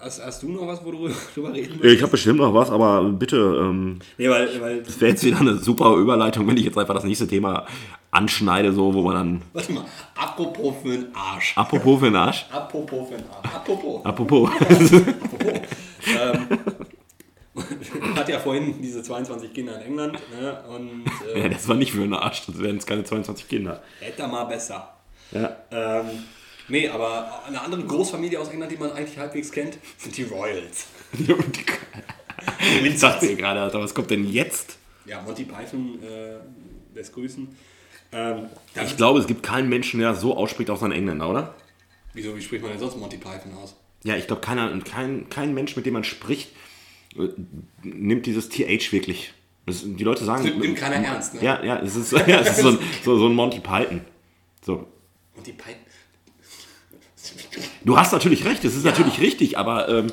hast, hast du noch was, wo du drüber reden möchtest? Ich habe bestimmt noch was, aber bitte, ähm, Nee, weil, weil das wäre jetzt wieder eine super Überleitung, wenn ich jetzt einfach das nächste Thema anschneide, so, wo man dann. warte mal, apropos für den Arsch. Apropos für den Arsch. Apropos für den Arsch. Apropos. Apropos. apropos. Ähm, hat ja vorhin diese 22 Kinder in England ne, und ja, äh, das war nicht für den Arsch, das wären jetzt keine 22 Kinder. hätte er mal besser. Ja. Ähm, nee, aber eine andere Großfamilie aus England, die man eigentlich halbwegs kennt, sind die Royals. ich dachte mir gerade, Alter, was kommt denn jetzt? Ja, Monty Python äh, lässt grüßen. Ähm, Ich glaube, es gibt keinen Menschen, der so ausspricht, außer ein Engländer, oder? wieso, wie spricht man denn sonst Monty Python aus? Ja, ich glaube, keiner, kein, kein Mensch, mit dem man spricht, äh, nimmt dieses TH wirklich. Das, die Leute sagen. Nimmt- nimmt keiner ernst, ne? Ja, ja, es ist, ja, es ist so, ein, so, so ein Monty Python. So. Monty Python. Du hast natürlich recht, es ist natürlich richtig, aber ähm,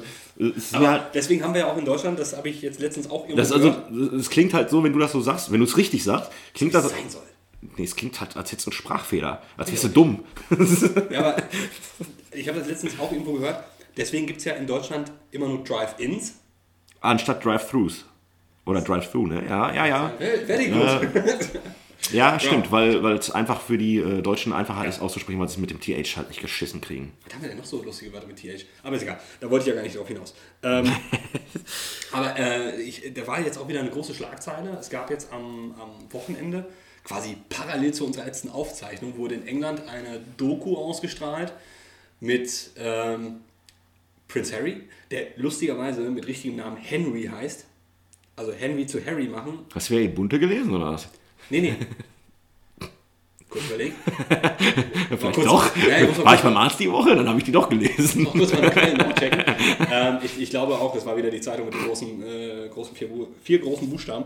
halt, deswegen haben wir ja auch in Deutschland, das habe ich jetzt letztens auch irgendwo das, also, gehört, es klingt halt so, wenn du das so sagst, wenn du es richtig sagst, klingt das. sein soll. Nee, es klingt halt, als hättest du einen Sprachfehler. Als wärst du dumm. Ja, aber ich habe das letztens auch irgendwo gehört. Deswegen gibt es ja in Deutschland immer nur Drive-Ins. Anstatt Drive-Thrus. Oder Drive-Thru, ne? Ja, ja, ja. Very good. Ja, stimmt, weil weil es einfach für die äh, Deutschen einfacher ist auszusprechen, weil sie es mit dem TH halt nicht geschissen kriegen. Was haben wir denn noch so lustige Wörter mit TH? Aber ist egal, da wollte ich ja gar nicht drauf hinaus. Ähm, aber äh, ich, da war jetzt auch wieder eine große Schlagzeile. Es gab jetzt am, am Wochenende, quasi parallel zu unserer letzten Aufzeichnung, wurde in England eine Doku ausgestrahlt mit ähm, Prince Harry, der lustigerweise mit richtigem Namen Henry heißt. Also Henry zu Harry machen. Hast du ja Bunte gelesen, oder was? Nee, nee. Kurz überlegt. Vielleicht kurz- doch. Ja, ich mal war ich beim Arzt die Woche, dann habe ich die doch gelesen. noch kurz meine Quellen nachchecken. ähm, ich, ich glaube auch, das war wieder die Zeitung mit den großen, äh, großen vier, vier großen Buchstaben.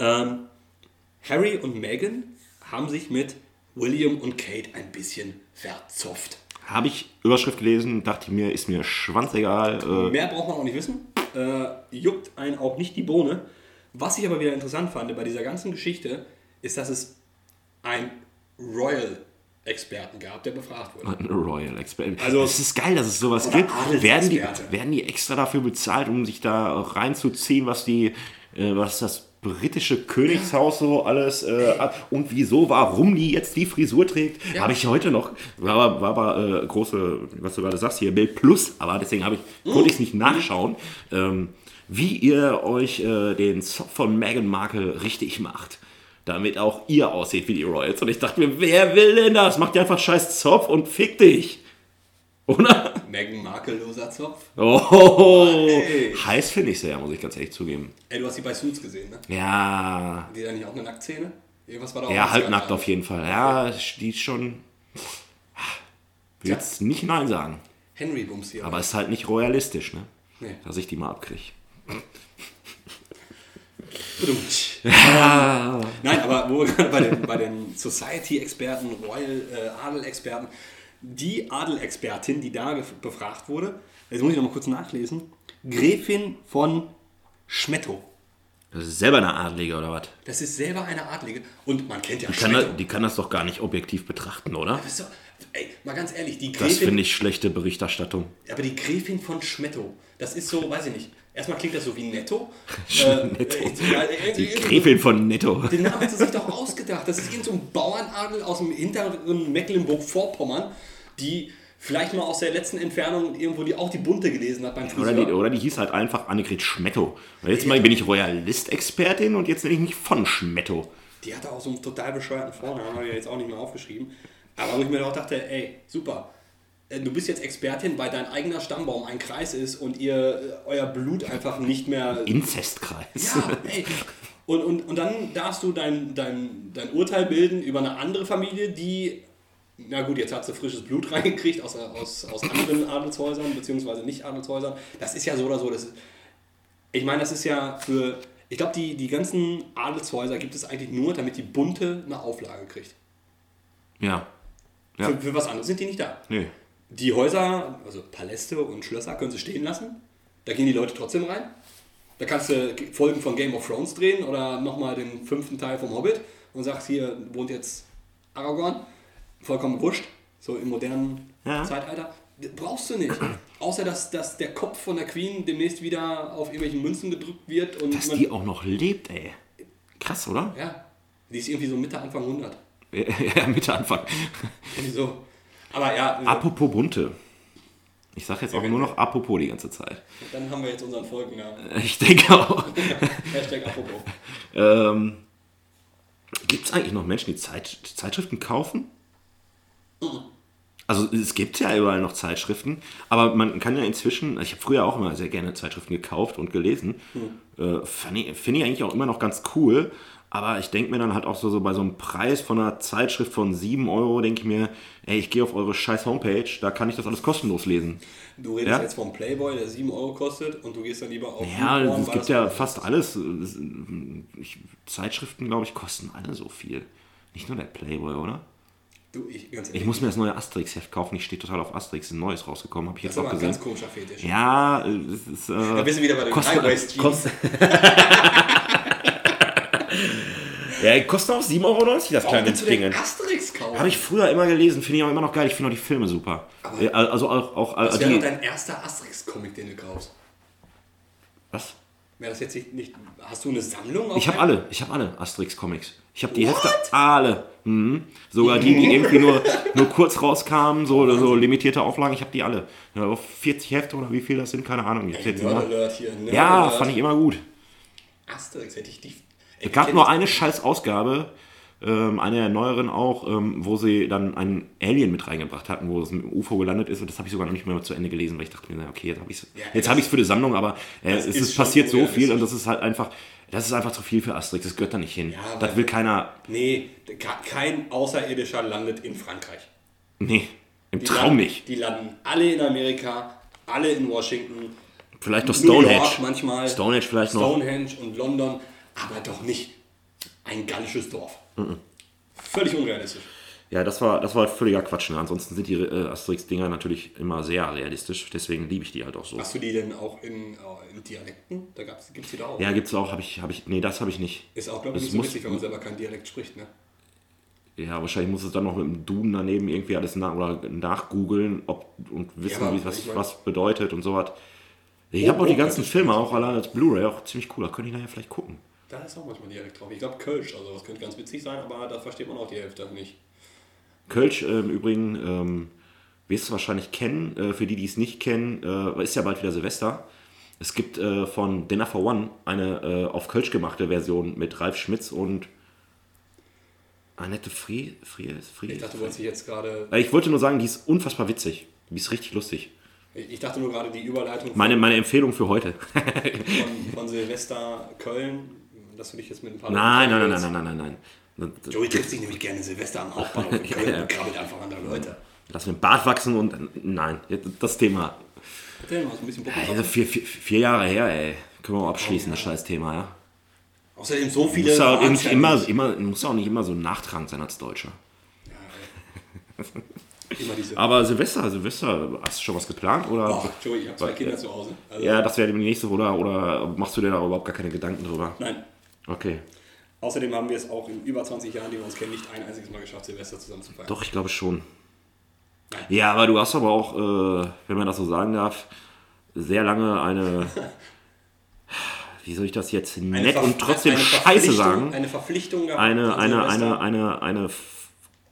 Ähm, Harry und Meghan haben sich mit William und Kate ein bisschen verzopft. Habe ich Überschrift gelesen, dachte mir, ist mir schwanzegal. Äh, Mehr braucht man auch nicht wissen. Äh, juckt einen auch nicht die Bohne. Was ich aber wieder interessant fand bei dieser ganzen Geschichte, ist, dass es einen Royal-Experten gab, der befragt wurde. ein Royal Expert. Also- es ist geil, dass es sowas gibt. Werden die, werden die extra dafür bezahlt, um sich da reinzuziehen, was die, äh, was das britische Königshaus so alles äh, ab und wieso, warum die jetzt die Frisur trägt, Ja. habe ich heute noch, war, aber- war aber äh, große, was du gerade sagst hier, Bild Plus, aber deswegen habe ich, konnte ich es nicht nachschauen, ähm, wie ihr euch äh, den Zopf von Meghan Markle richtig macht. Damit auch ihr aussieht wie die Royals. Und ich dachte mir, wer will denn das? Macht dir einfach scheiß Zopf und fick dich. Oder? Meghan Markle-loser Zopf. Oh, Ey. heiß finde ich sehr, muss ich ganz ehrlich zugeben. Ey, du hast die bei Suits gesehen, ne? Ja, Hat die da nicht auch eine Nacktszene? Irgendwas war da auch ja, halbnackt auf jeden Fall. Ja, die ist schon. Will jetzt nicht Nein sagen. Henry Bums hier. Aber ist halt nicht royalistisch, ne? Nee. Dass ich die mal abkriege. Ähm, Nein, aber wo bei den, bei den Society-Experten, Royal-Adel-Experten, die Adelexpertin, die da befragt wurde, jetzt muss ich noch mal kurz nachlesen, Gräfin von Schmetto. Das ist selber eine Adlige oder was? Das ist selber eine Adlige und man kennt ja Die kann, Schmetto. das, die kann das doch gar nicht objektiv betrachten, oder? Das doch- Ey, mal ganz ehrlich, die Das Gräfin, finde ich schlechte Berichterstattung. aber die Gräfin von Schmetto, das ist so, weiß ich nicht, erstmal klingt das so wie Netto. Äh, Netto. äh, ja, Die Gräfin von Netto. Den Namen hat sie sich doch ausgedacht. Das ist irgend so ein Bauernadel aus dem hinteren Mecklenburg-Vorpommern, die vielleicht mal aus der letzten Entfernung irgendwo die auch die Bunte gelesen hat beim Friseur. Oder die, oder die hieß halt einfach Annegret Schmetto. Und jetzt mal bin ich Royalist-Expertin und jetzt nenne ich mich von Schmetto. Die hatte auch so einen total bescheuerten Vornamen, habe ich ja jetzt auch nicht mehr aufgeschrieben. Aber wo ich mir auch dachte, ey, super. Äh, Du bist jetzt Expertin, weil dein eigener Stammbaum ein Kreis ist und ihr äh, euer Blut einfach nicht mehr Inzestkreis. Ja, ey. Und, und, und dann darfst du dein, dein, dein Urteil bilden über eine andere Familie, die, na gut, jetzt hat sie frisches Blut reingekriegt aus, aus, aus anderen Adelshäusern, beziehungsweise nicht Adelshäusern. Das ist ja so oder so. Das ich meine, das ist ja für, ich glaube, die, die ganzen Adelshäuser gibt es eigentlich nur, damit die Bunte eine Auflage kriegt. Ja. Ja. Für, für was anderes sind die nicht da. Nee. Die Häuser, also Paläste und Schlösser, können sie stehen lassen. Da gehen die Leute trotzdem rein. Da kannst du Folgen von Game of Thrones drehen oder nochmal den fünften Teil vom Hobbit und sagst, hier wohnt jetzt Aragorn. Vollkommen wurscht. So im modernen Ja. Zeitalter. Brauchst du nicht. Außer, dass, dass der Kopf von der Queen demnächst wieder auf irgendwelchen Münzen gedrückt wird. Und Dass die auch noch lebt, ey. Krass, oder? ja, die ist irgendwie so Mitte, Anfang 100. Ja, Mitte Anfang. Irgendwie so. Aber ja, Apropos bunte. Ich sage jetzt auch nur noch apropos die ganze Zeit. dann haben wir jetzt unseren Folgennamen. Ich denke auch. Hashtag apropos. Ähm, gibt es eigentlich noch Menschen, die Zeit, Zeitschriften kaufen? Also es gibt ja überall noch Zeitschriften, aber man kann ja inzwischen, ich habe früher auch immer sehr gerne Zeitschriften gekauft und gelesen, äh, finde ich, find ich eigentlich auch immer noch ganz cool, aber ich denke mir dann halt auch so, so bei so einem Preis von einer Zeitschrift von 7 Euro, denke ich mir, ey, ich gehe auf eure scheiß Homepage, da kann ich das alles kostenlos lesen. Du redest Ja? jetzt vom Playboy, der 7 Euro kostet und du gehst dann lieber auf Ja, YouPorn, es gibt ja fast alles. Ich, Zeitschriften, glaube ich, kosten alle so viel. Nicht nur der Playboy, oder? Du, ich, ganz Ich muss mir das neue Asterix-Heft kaufen. Ich stehe total auf Asterix. Ein neues rausgekommen, habe ich das jetzt ist auch aber ein gesehen. ganz komischer Fetisch. Ja, es ist. Äh, Da bist du wieder bei dem kostet, Highway-Stream. kostet, ja, kostet auch 7,90 Euro das Warum kleine Ding. Asterix kaufen? Habe ich früher immer gelesen, finde ich auch immer noch geil. Ich finde auch die Filme super. Aber- Äh, also auch, auch das äh, wäre die. dein erster Asterix-Comic, den du kaufst. Was? Wäre das jetzt nicht, nicht... Hast du eine Sammlung? Ich habe alle, ich habe alle Asterix-Comics. Ich habe die What? Hefte alle. Mhm. Sogar die, die irgendwie nur, nur kurz rauskamen, so, so limitierte Auflagen, ich habe die alle. Ja, auf 40 Hefte oder wie viel das sind, keine Ahnung. Jetzt Nerd. Alert hier. Nerd Ja, Alert. fand ich immer gut. Asterix hätte ich die... Es gab nur eine scheiß Ausgabe, ähm, eine der neueren auch, ähm, wo sie dann einen Alien mit reingebracht hatten, wo es mit dem UFO gelandet ist. Und das habe ich sogar noch nicht mehr zu Ende gelesen, weil ich dachte mir, okay, jetzt habe ich es Ja, jetzt es für die Sammlung, aber äh, es ist passiert so viel und das ist halt einfach, das ist einfach zu viel für Asterix. Das gehört da nicht hin. Ja, das will keiner. Nee, ke- kein Außerirdischer landet in Frankreich. Nee, im Die Traum landen, nicht. Die landen alle in Amerika, alle in Washington, Vielleicht noch New Stonehenge. York manchmal. Stonehenge vielleicht noch. Stonehenge und London, aber doch nicht ein gallisches Dorf. Mhm. Völlig unrealistisch. Ja, das war, das war halt völliger Quatsch. Ne? Ansonsten sind die äh, Asterix-Dinger natürlich immer sehr realistisch. Deswegen liebe ich die halt auch so. Hast du die denn auch in, äh, in Dialekten? Da gibt es die da auch. Ja, gibt's auch. Habe ich, habe ich. Nee, das habe ich nicht. Ist auch, glaube ich, Das nicht so muss- witzig, wenn man selber keinen Dialekt spricht. Ne? Ja, wahrscheinlich muss es dann noch mit dem Duden daneben irgendwie alles nach oder nachgoogeln ob, und wissen, Ja, wie, was, ich mein- was bedeutet und sowas. Ich Oh, habe auch die oh, ganzen das ist Filme auch allein als Blu-ray auch ziemlich cool. Da könnte ich nachher vielleicht gucken. Da ist auch manchmal Dialekt drauf. Ich glaube Kölsch, also das könnte ganz witzig sein, aber da versteht man auch die Hälfte nicht. Kölsch äh, im Übrigen ähm, wirst du wahrscheinlich kennen. Äh, für die, die es nicht kennen, äh, ist ja bald wieder Silvester. Es gibt äh, von Dinner for One eine äh, auf Kölsch gemachte Version mit Ralf Schmitz und Annette Frie. Frie, Frie Ich dachte, du wolltest dich jetzt gerade. Äh, ich wollte nur sagen, die ist unfassbar witzig. Die ist richtig lustig. Ich dachte nur gerade die Überleitung Meine, meine Empfehlung für heute. von, von Silvester Köln, dass du dich jetzt mit ein paar Nein, nein, nein, triffst. nein, nein, nein, nein. Joey trifft sich nämlich gerne Silvester am Hauptbahnhof Köln ja. und krabbelt einfach andere Leute. Lass mir den Bart wachsen und. Nein, das Thema. Erzähl mal so ein bisschen Bock Also vier, vier, vier Jahre her, ey. Können wir mal abschließen, das scheiß Thema, ja. Außerdem so viele. Muss ja auch nicht ja immer, immer, muss ja auch nicht immer so nachtragend sein als Deutscher. Diese. Aber Silvester, Silvester, hast du schon was geplant? Oder? Boah, Joey, ich habe zwei Kinder zu Hause. Also, Ja, das wäre die nächste, oder? Oder machst du dir da überhaupt gar keine Gedanken drüber? Nein. Okay. Außerdem haben wir es auch in über 20 Jahren, die wir uns kennen, nicht ein einziges Mal geschafft, Silvester zusammen zu feiern. Doch, ich glaube schon. Ja, aber du hast aber auch, äh, wenn man das so sagen darf, sehr lange eine. Wie soll ich das jetzt nett und trotzdem scheiße sagen? Eine Verpflichtung gehabt. Eine, eine, eine, eine, eine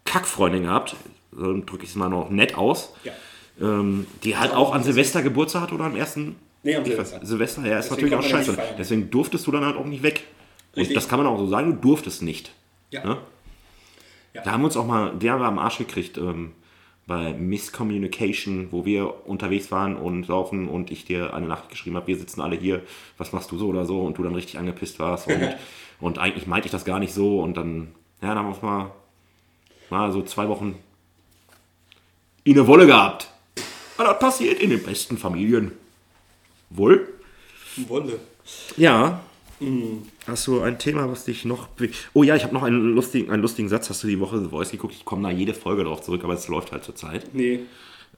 Kackfreundin gehabt, so drücke ich es mal noch nett aus, Ja. ähm, die halt auch an Silvester Geburtstag hat oder am ersten Nee, am Silvester. Silvester, ja, ist Deswegen natürlich auch scheiße. Deswegen durftest du dann halt auch nicht weg. Und das kann man auch so sagen, du durftest nicht. Ja. Ne? Ja. Da haben wir uns auch mal, der war am Arsch gekriegt ähm, bei Miscommunication, wo wir unterwegs waren und laufen und ich dir eine Nacht geschrieben habe, wir sitzen alle hier, was machst du so oder so und du dann richtig angepisst warst und, und eigentlich meinte ich das gar nicht so und dann, ja, dann haben wir uns mal, mal so zwei Wochen in der Wolle gehabt. Aber das passiert in den besten Familien. Wohl? Wolle. Ja. Hast du ein Thema, was dich noch. be- Oh ja, ich habe noch einen lustigen, einen lustigen Satz. Hast du die Woche The Voice geguckt? Ich komme da jede Folge drauf zurück, aber es läuft halt zur Zeit. Nee.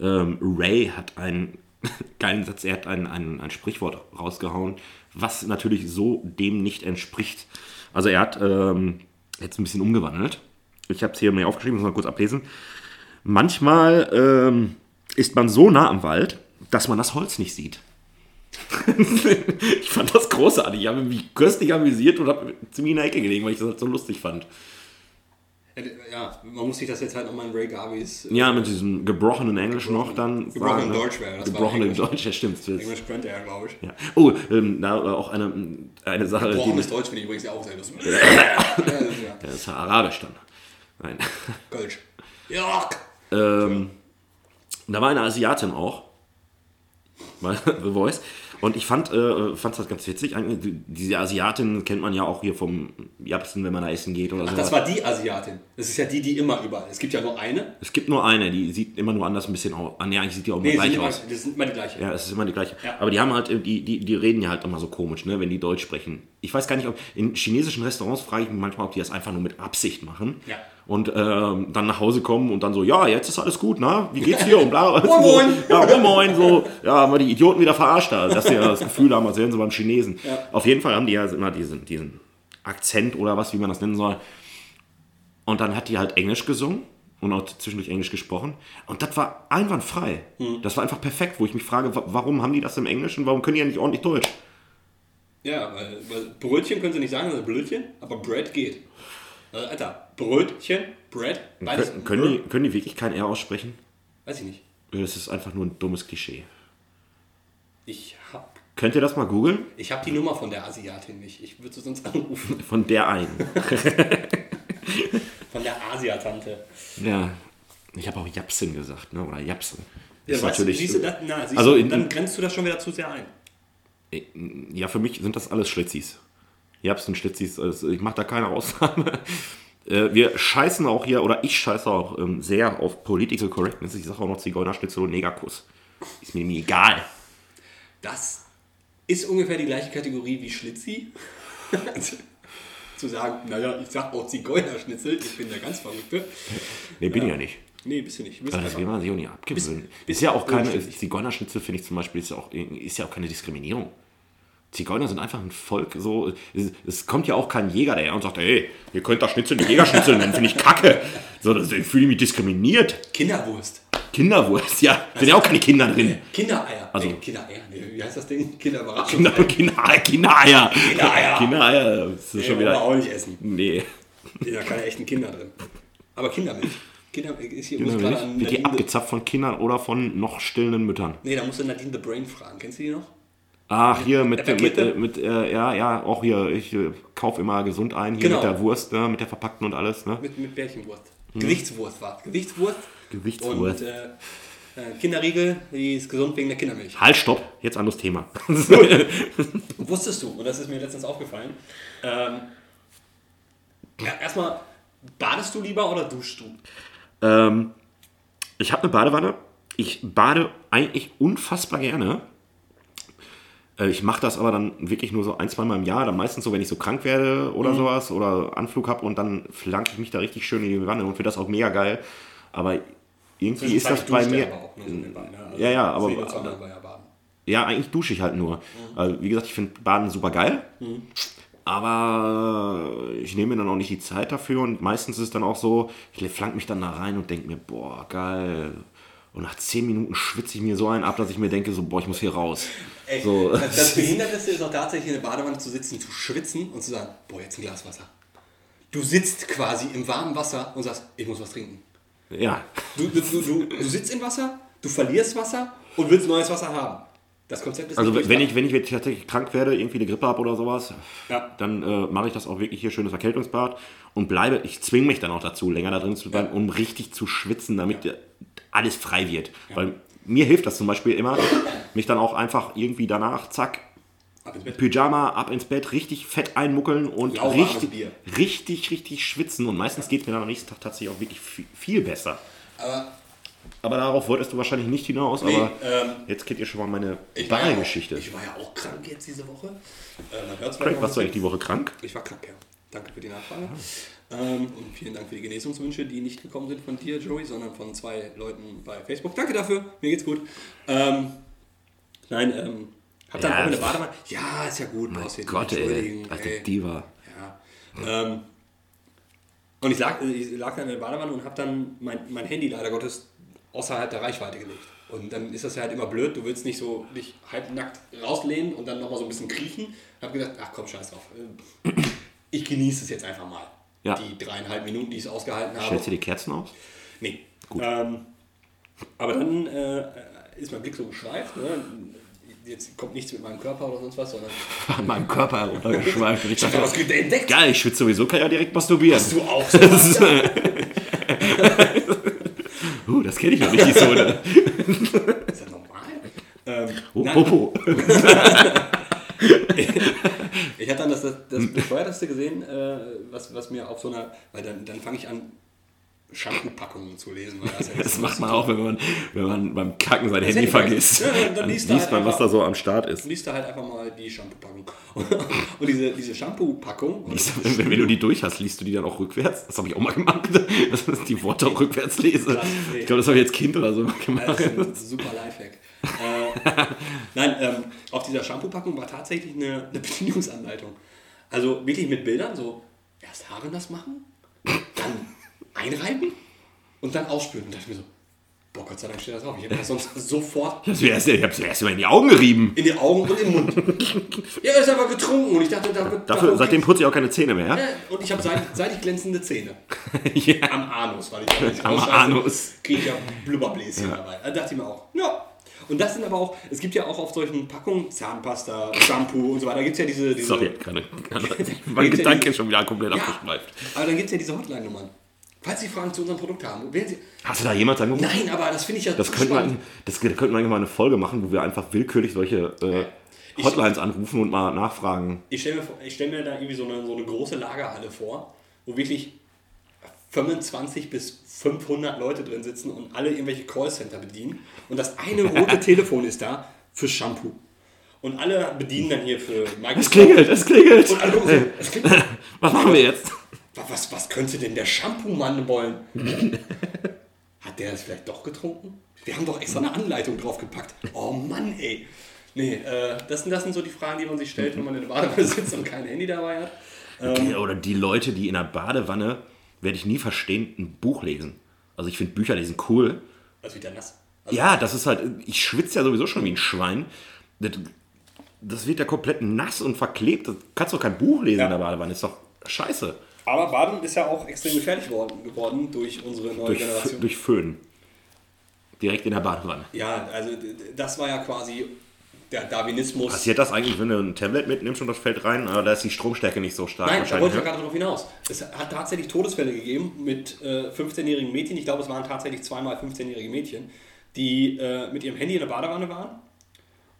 Ähm, Ray hat einen geilen Satz, er hat ein, ein, ein Sprichwort rausgehauen, was natürlich so dem nicht entspricht. Also er hat ähm, jetzt ein bisschen umgewandelt. Ich habe es hier mir aufgeschrieben, muss mal kurz ablesen. Manchmal ähm, ist man so nah am Wald, dass man das Holz nicht sieht. ich fand das großartig. Ich habe mich köstlich amüsiert und habe ziemlich in der Ecke gelegen, weil ich das halt so lustig fand. Ja, man muss sich das jetzt halt nochmal in Ray Garveys äh, Ja, mit diesem gebrochenen Englisch noch dann. Gebrochenen ne? Deutsch wäre das, Gebrochenen. Deutsch, ja stimmt. Englisch könnte er, glaube ich. Ja. Oh, ähm, da äh, auch eine, eine Sache, Gebrochenes Deutsch finde ich übrigens ja auch sehr lustig. ja, das ist ja. das ist ja Arabisch dann. Nein. Kölsch. Ja. Ähm, da war eine Asiatin auch. The Voice. Und ich fand äh, fand das ganz witzig. Diese Asiatin kennt man ja auch hier vom Japsen, wenn man da essen geht oder so. Das war die Asiatin. Das ist ja die, die immer überall. Es gibt ja nur eine. Es gibt nur eine, die sieht immer nur anders ein bisschen aus. Ah, nee, eigentlich sieht die auch immer Nee, gleich sind immer, aus. das sind immer die gleiche. Ja, es ist immer die gleiche. Ja. Aber die haben halt, äh, die, die, die reden ja halt immer so komisch, ne, wenn die Deutsch sprechen. Ich weiß gar nicht, ob in chinesischen Restaurants frage ich mich manchmal, ob die das einfach nur mit Absicht machen. Ja. und ähm, dann nach Hause kommen und dann so, ja, jetzt ist alles gut, na? Wie geht's dir? Und bla, so, moin. Ja, moin, moin, so. Ja, haben wir die Idioten wieder verarscht, da, dass sie ja das Gefühl haben, als wären sie beim Chinesen. Ja. Auf jeden Fall haben die ja immer diesen, diesen Akzent oder was, wie man das nennen soll. Und dann hat die halt Englisch gesungen und auch zwischendurch Englisch gesprochen. Und das war einwandfrei. Hm. Das war einfach perfekt, wo ich mich frage, wa- warum haben die das im Englischen? Warum können die ja nicht ordentlich Deutsch? Ja, weil, weil Brötchen können sie nicht sagen, sondern Blödchen, aber Bread geht. Also, Alter, Brötchen, Bread, beides. Können, können, die, können die wirklich kein R aussprechen? Weiß ich nicht. Das ist einfach nur ein dummes Klischee. Ich hab, Könnt ihr das mal googeln? ich hab die Nummer von der Asiatin nicht. Ich würde sie sonst anrufen. Von der einen. Von der Asiatante. ja. Ich habe auch Japsin gesagt, ne? oder Japsen. Ja, Ist weißt natürlich. siehst du das? Na, siehst Also du, in- dann grenzt du das schon wieder zu sehr ein. Ja, für mich sind das alles Schlitzis. Japsen, Schlitzis, also ich mache da keine Ausnahme. Äh, Wir scheißen auch hier, oder ich scheiße auch ähm, sehr auf Political Correctness. Ich sage auch noch Zigeunerschnitzel und Negerkuss. Ist mir mir egal. Das ist ungefähr die gleiche Kategorie wie Schlitzi. zu sagen, naja, ich sag auch Zigeunerschnitzel, ich bin der ganz Verrückte. Nee, bin ich ja nicht. Nee, bist du nicht. Bist Aber das will man sich auch nicht abgewöhnen. Ist ja auch keine. Zigeunerschnitzel finde ich zum Beispiel, ist ja, auch, ist ja auch keine Diskriminierung. Zigeuner sind einfach ein Volk, so, es, es kommt ja auch kein Jäger daher und sagt, ey, ihr könnt das Schnitzel nicht Jägerschnitzel nennen, finde ich kacke. So, das, ich fühle mich diskriminiert. Kinderwurst. Kinderwurst, ja, sind ja auch keine Kinder drin. Kindereier. Also- nee, Kindereier. Nee, wie heißt das Ding? Kinderüberraschung. Kinder, Kinder, Kindereier. Kindereier. Kindereier, das ist Nee, schon wieder, auch nicht essen. nee. Sind ja keine echten Kinder drin. Aber Kindermilch. Kinder, ist hier, muss Wird gerade an die Nadine the, abgezapft von Kindern oder von noch stillenden Müttern? Nee, da musst du Nadine the Brain fragen. Kennst du die noch? Ach, hier mit, mit, äh, mit äh, ja, ja, auch hier, ich äh, kaufe immer gesund ein, hier Genau. mit der Wurst, ne, mit der verpackten und alles, ne? Mit, mit Bärchenwurst. Gewichtswurst war Gewichtswurst. Gewichtswurst. Und äh, äh, Kinderriegel, die ist gesund wegen der Kindermilch. Halt, stopp, jetzt anderes Thema. Wusstest du, und das ist mir letztens aufgefallen, ähm, ja, erstmal, badest du lieber oder duschst du? Ähm, ich habe eine Badewanne. Ich bade eigentlich unfassbar gerne. Äh, Ich mache das aber dann wirklich nur so ein, zwei Mal im Jahr. Dann meistens so, wenn ich so krank werde oder sowas oder Anflug habe und dann flanke ich mich da richtig schön in die Wanne und finde das auch mega geil. Aber irgendwie ist das bei mir. So ne? Also Ja, ja, aber- nebenbei ja. Ja, eigentlich dusche ich halt nur. Also, wie gesagt, ich finde Baden super geil. Aber ich nehme mir dann auch nicht die Zeit dafür und meistens ist es dann auch so, ich flank mich dann da rein und denke mir, boah, geil. Und nach zehn Minuten schwitze ich mir so einen ab, dass ich mir denke, so, boah, ich muss hier raus. Ey, So. das, das Behinderteste ist auch tatsächlich in der Badewanne zu sitzen, zu schwitzen und zu sagen, boah, jetzt ein Glas Wasser. Du sitzt quasi im warmen Wasser und sagst, ich muss was trinken. Ja, Du, du, du, du, du sitzt im Wasser, du verlierst Wasser und willst neues Wasser haben. Das Konzept ist also wenn ich, wenn ich jetzt tatsächlich krank werde, irgendwie eine Grippe habe oder sowas, Ja. dann äh, mache ich das auch wirklich hier schönes Erkältungsbad und bleibe, ich zwinge mich dann auch dazu, länger da drin zu bleiben, Ja. um richtig zu schwitzen, damit äh, alles frei wird. Weil mir hilft das zum Beispiel immer, mich dann auch einfach irgendwie danach, zack, Ab. Pyjama, ab ins Bett, richtig fett einmuckeln und richtig, richtig, richtig schwitzen. Und meistens geht es mir dann am nächsten Tag tatsächlich auch wirklich viel, viel besser. Aber Aber darauf wolltest du wahrscheinlich nicht hinaus, Nee, aber ähm, jetzt kennt ihr schon mal meine ich war, ja auch, ich war ja auch krank jetzt diese Woche. Äh, Craig, warst du eigentlich die Woche krank? Ich war krank, ja. Danke für die Nachfrage. Ähm, und vielen Dank für die Genesungswünsche, die nicht gekommen sind von dir, Joey, sondern von zwei Leuten bei Facebook. Danke dafür, mir geht's gut. Ähm, nein, ähm, hab dann Ja, auch das- Badewanne. Ja, ist ja gut. nicht Gott, ey, alte ey. Diva. Ja. Ähm, und ich lag, ich lag dann in der Badewanne und habe dann mein, mein Handy leider Gottes außerhalb der Reichweite gelegt. Und dann ist das ja halt immer blöd, du willst nicht so dich halbnackt rauslehnen und dann nochmal so ein bisschen kriechen. Hab gedacht, ach komm, scheiß drauf. Äh, Ich genieße es jetzt einfach mal. Ja. Die dreieinhalb Minuten, die ich es ausgehalten habe. Stellst du die Kerzen aus? Nee. Gut. Ähm, aber dann äh, ist mein Blick so geschweift. Ne? Jetzt kommt nichts mit meinem Körper oder sonst was, sondern An meinem Körper heruntergeschweift. Ich ich habe dachte, was entdeckt. geil, ich schwitze sowieso, kann ja direkt masturbieren. Du auch so. Uh, das kenne ich noch nicht, die Zone. Ist das normal? Ähm, Oh, nein, Popo. Ich hatte dann das, das, das Bescheuerteste gesehen, äh, was, was mir auf so einer, weil dann, dann fange ich an, Shampoo-Packungen zu lesen. Weil das, ja Das macht man auch, wenn man, wenn man beim Kacken sein Handy Handy vergisst. Ja, dann dann liest liest, du halt man, was einfach- da so am Start ist. liest du halt einfach mal die Shampoo-Packung. Und diese, diese Shampoo-Packung, Wenn, wenn du die durch hast, liest du die dann auch rückwärts? Das habe ich auch mal gemacht, dass ich die Worte auch rückwärts lese. Krass, nee. Ich glaube, das habe ich als Kind oder so mal das gemacht. ist ein super Lifehack. äh, nein, ähm, auf dieser Shampoo-Packung war tatsächlich eine, eine Bedienungsanleitung. Also wirklich mit Bildern, so erst Haare nass machen, dann einreiben und dann ausspülen. Und da dachte ich mir so, boah, Gott sei Dank steht das drauf. Ich hätte das sonst sofort Ich habe mir erst, ich hab's mir erst mal in die Augen gerieben. in die Augen und im Mund. ja, er ist aber getrunken und ich dachte, da wird. Dafür, seitdem putze ich auch keine Zähne mehr. Ja, Und ich habe seit, seit ich glänzende Zähne. ja. Am Anus, weil ich nicht Am Anus. Kriege ich ja Blubberbläschen dabei. Da dachte ich mir auch, ja. Und das sind aber auch, es gibt ja auch auf solchen Packungen Zahnpasta, Shampoo und so weiter, da gibt es ja diese. diese Sorry, gerade, gerade mein Gedanke ist schon wieder komplett ja, abgeschweift. aber dann gibt es ja diese Hotline-Nummern. Falls Sie Fragen zu unserem Produkt haben, wählen Sie. Hast du da jemals angerufen? Nein, aber das finde ich ja Das könnten wir, das könnten wir mal eine Folge machen, wo wir einfach willkürlich solche äh, Hotlines anrufen und mal nachfragen. Ich stelle mir, ich stell mir da irgendwie so eine, so eine große Lagerhalle vor, wo wirklich 25 bis 500 Leute drin sitzen und alle irgendwelche Callcenter bedienen. Und das eine rote Telefon ist da für Shampoo. Und alle bedienen dann hier für Microsoft. Es klingelt, es klingelt. Und alle gucken es klingelt. Was machen wir jetzt? Was, was könnte denn der Shampoo-Mann wollen? Hat der das vielleicht doch getrunken? Wir haben doch extra eine Anleitung draufgepackt. Oh Mann, ey. Nee, äh, das, sind, das sind so die Fragen, die man sich stellt, wenn man in der Badewanne sitzt und kein Handy dabei hat. Okay, Oder die Leute, die in der Badewanne, werde ich nie verstehen, ein Buch lesen. Also ich finde Bücher lesen cool. Also wieder nass. Also, Ja, das ist halt, ich schwitze ja sowieso schon wie ein Schwein. Das, das wird ja komplett nass und verklebt. Du kannst doch kein Buch lesen Ja. in der Badewanne. Ist doch scheiße. Aber Baden ist ja auch extrem gefährlich worden, geworden durch unsere neue Durch, Generation. durch Föhn. Direkt in der Badewanne. Ja, also das war ja quasi der Darwinismus. Passiert das eigentlich, wenn du ein Tablet mitnimmst und das fällt rein? Aber da ist die Stromstärke nicht so stark Nein, da wollte ich ja gerade darauf hinaus. Es hat tatsächlich Todesfälle gegeben mit äh, 15-jährigen Mädchen. Ich glaube, es waren tatsächlich zweimal 15-jährige Mädchen, die äh, mit ihrem Handy in der Badewanne waren.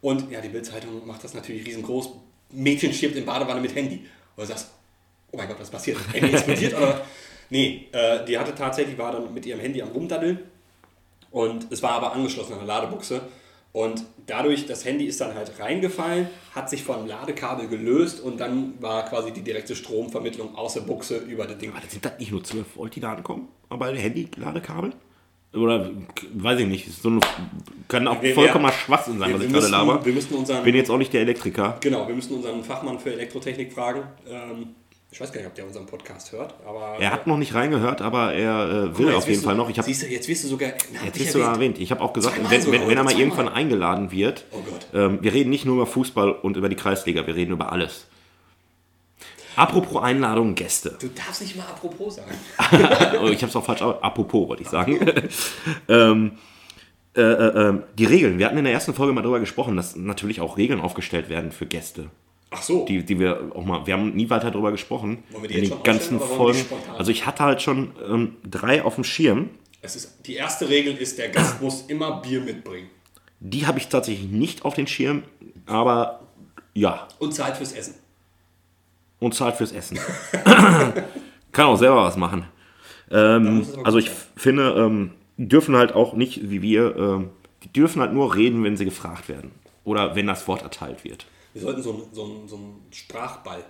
Und ja, die Bildzeitung macht das natürlich riesengroß. Mädchen stirbt in Badewanne mit Handy. Und du sagst, oh mein Gott, was passiert? Handy explodiert? oder? Nee, äh, die hatte tatsächlich, war dann mit ihrem Handy am Rumdaddeln. Und es war aber angeschlossen an der Ladebuchse. Und dadurch, das Handy ist dann halt reingefallen, hat sich vom Ladekabel gelöst und dann war quasi die direkte Stromvermittlung aus der Buchse über das Ding. Aber sind das nicht nur 12 Volt, die da ankommen? Aber Handy-Ladekabel? Oder weiß ich nicht. So eine, kann auch Wir- vollkommener wir- Schwachsinn sein, Wir, was ich gerade müssen, laber. wir müssen unseren, Bin jetzt auch nicht der Elektriker. genau, wir müssen unseren Fachmann für Elektrotechnik fragen. Ähm, ich weiß gar nicht, ob der unseren Podcast hört, aber Er hat noch nicht reingehört, aber er äh, will auf jeden Fall du, noch. Ich hab, siehst du, jetzt wirst du sogar. jetzt wirst du erwähnt. Ich habe auch gesagt, wenn, sogar, wenn, wenn er mal irgendwann eingeladen wird, Oh ähm, wir reden nicht nur über Fußball und über die Kreisliga, wir reden über alles. Apropos Einladungen, Gäste. Du darfst nicht mal apropos sagen. Oh, ich habe es auch falsch, apropos wollte ich sagen. ähm, äh, äh, ähm, die Regeln. Wir hatten in der ersten Folge mal darüber gesprochen, dass natürlich auch Regeln aufgestellt werden für Gäste. Ach so. Die, die wir auch mal, wir haben nie weiter darüber gesprochen. Wollen wir die in jetzt den schon ganzen Folgen. Also ich hatte halt schon ähm, drei auf dem Schirm. es ist, die erste Regel ist, der Gast muss immer Bier mitbringen. Die habe ich tatsächlich nicht auf den Schirm, aber ja, Und Zeit fürs Essen. und zahlt fürs Essen. Kann auch selber was machen. Ähm, also ich sein. finde, ähm, die dürfen halt auch nicht, wie wir, ähm, die dürfen halt nur reden, wenn sie gefragt werden. Oder wenn das Wort erteilt wird. Wir sollten so einen so so einen Sprachball,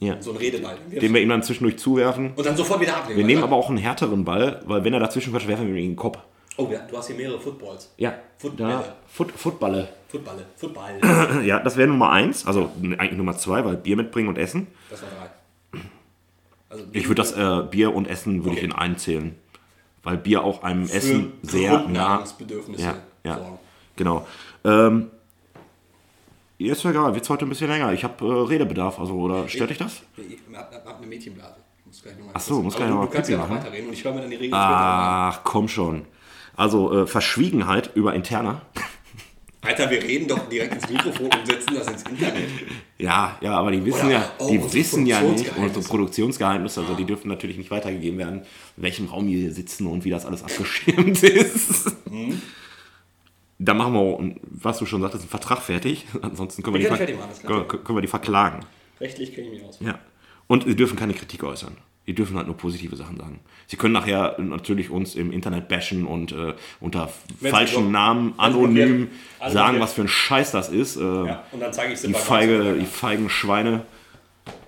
Ja. so einen Redeball. Den wir ihm dann zwischendurch zuwerfen. und dann sofort wieder abnehmen. Wir nehmen aber auch einen härteren Ball, weil wenn er dazwischen quatscht, werfen wir ihm den Kopf. Oh ja, du hast hier mehrere Footballs. Ja, Footbälle. da, Foot, Footballe. Footballe. Football. Ja, das wäre Nummer eins, also eigentlich Nummer zwei, weil Bier mitbringen und essen. Das war drei. Also Ich würde das äh, Bier und Essen würde ich Okay. in einen zählen. Weil Bier auch einem für Essen sehr nah. Ja, ja. sorgen. Genau. Ähm, ist ja egal, wird heute ein bisschen länger. Ich habe äh, Redebedarf, also oder stört dich das? Ich hab, hab, hab eine Mädchenblase. Muss gleich noch mal Ach so, muss gleich du, noch mal du kannst Pipi ja noch machen. weiterreden und ich höre mir dann die Regeln. Ach, komm schon. Also äh, Verschwiegenheit über Interna. Alter, wir reden doch direkt ins Mikrofon und setzen das ins Internet. Ja, ja, aber die wissen Oder- ja, oh, die wissen ja nicht unsere Produktionsgeheimnisse, also die dürfen natürlich nicht weitergegeben werden, in welchem Raum wir hier sitzen und wie das alles abgeschirmt ist. Mhm. Da machen wir, was du schon sagtest, einen Vertrag fertig. Ansonsten können wir, die, ver machen, können, können wir die verklagen. Rechtlich kenne ich mich aus. Ja. Und wir dürfen keine Kritik äußern. Die dürfen halt nur positive Sachen sagen. Sie können nachher natürlich uns im Internet bashen und äh, unter Wenn's falschen so- Namen anonym alles sagen, was für ein Scheiß das ist. Äh, Ja, und dann zeige ich die, feige, die feigen Schweine,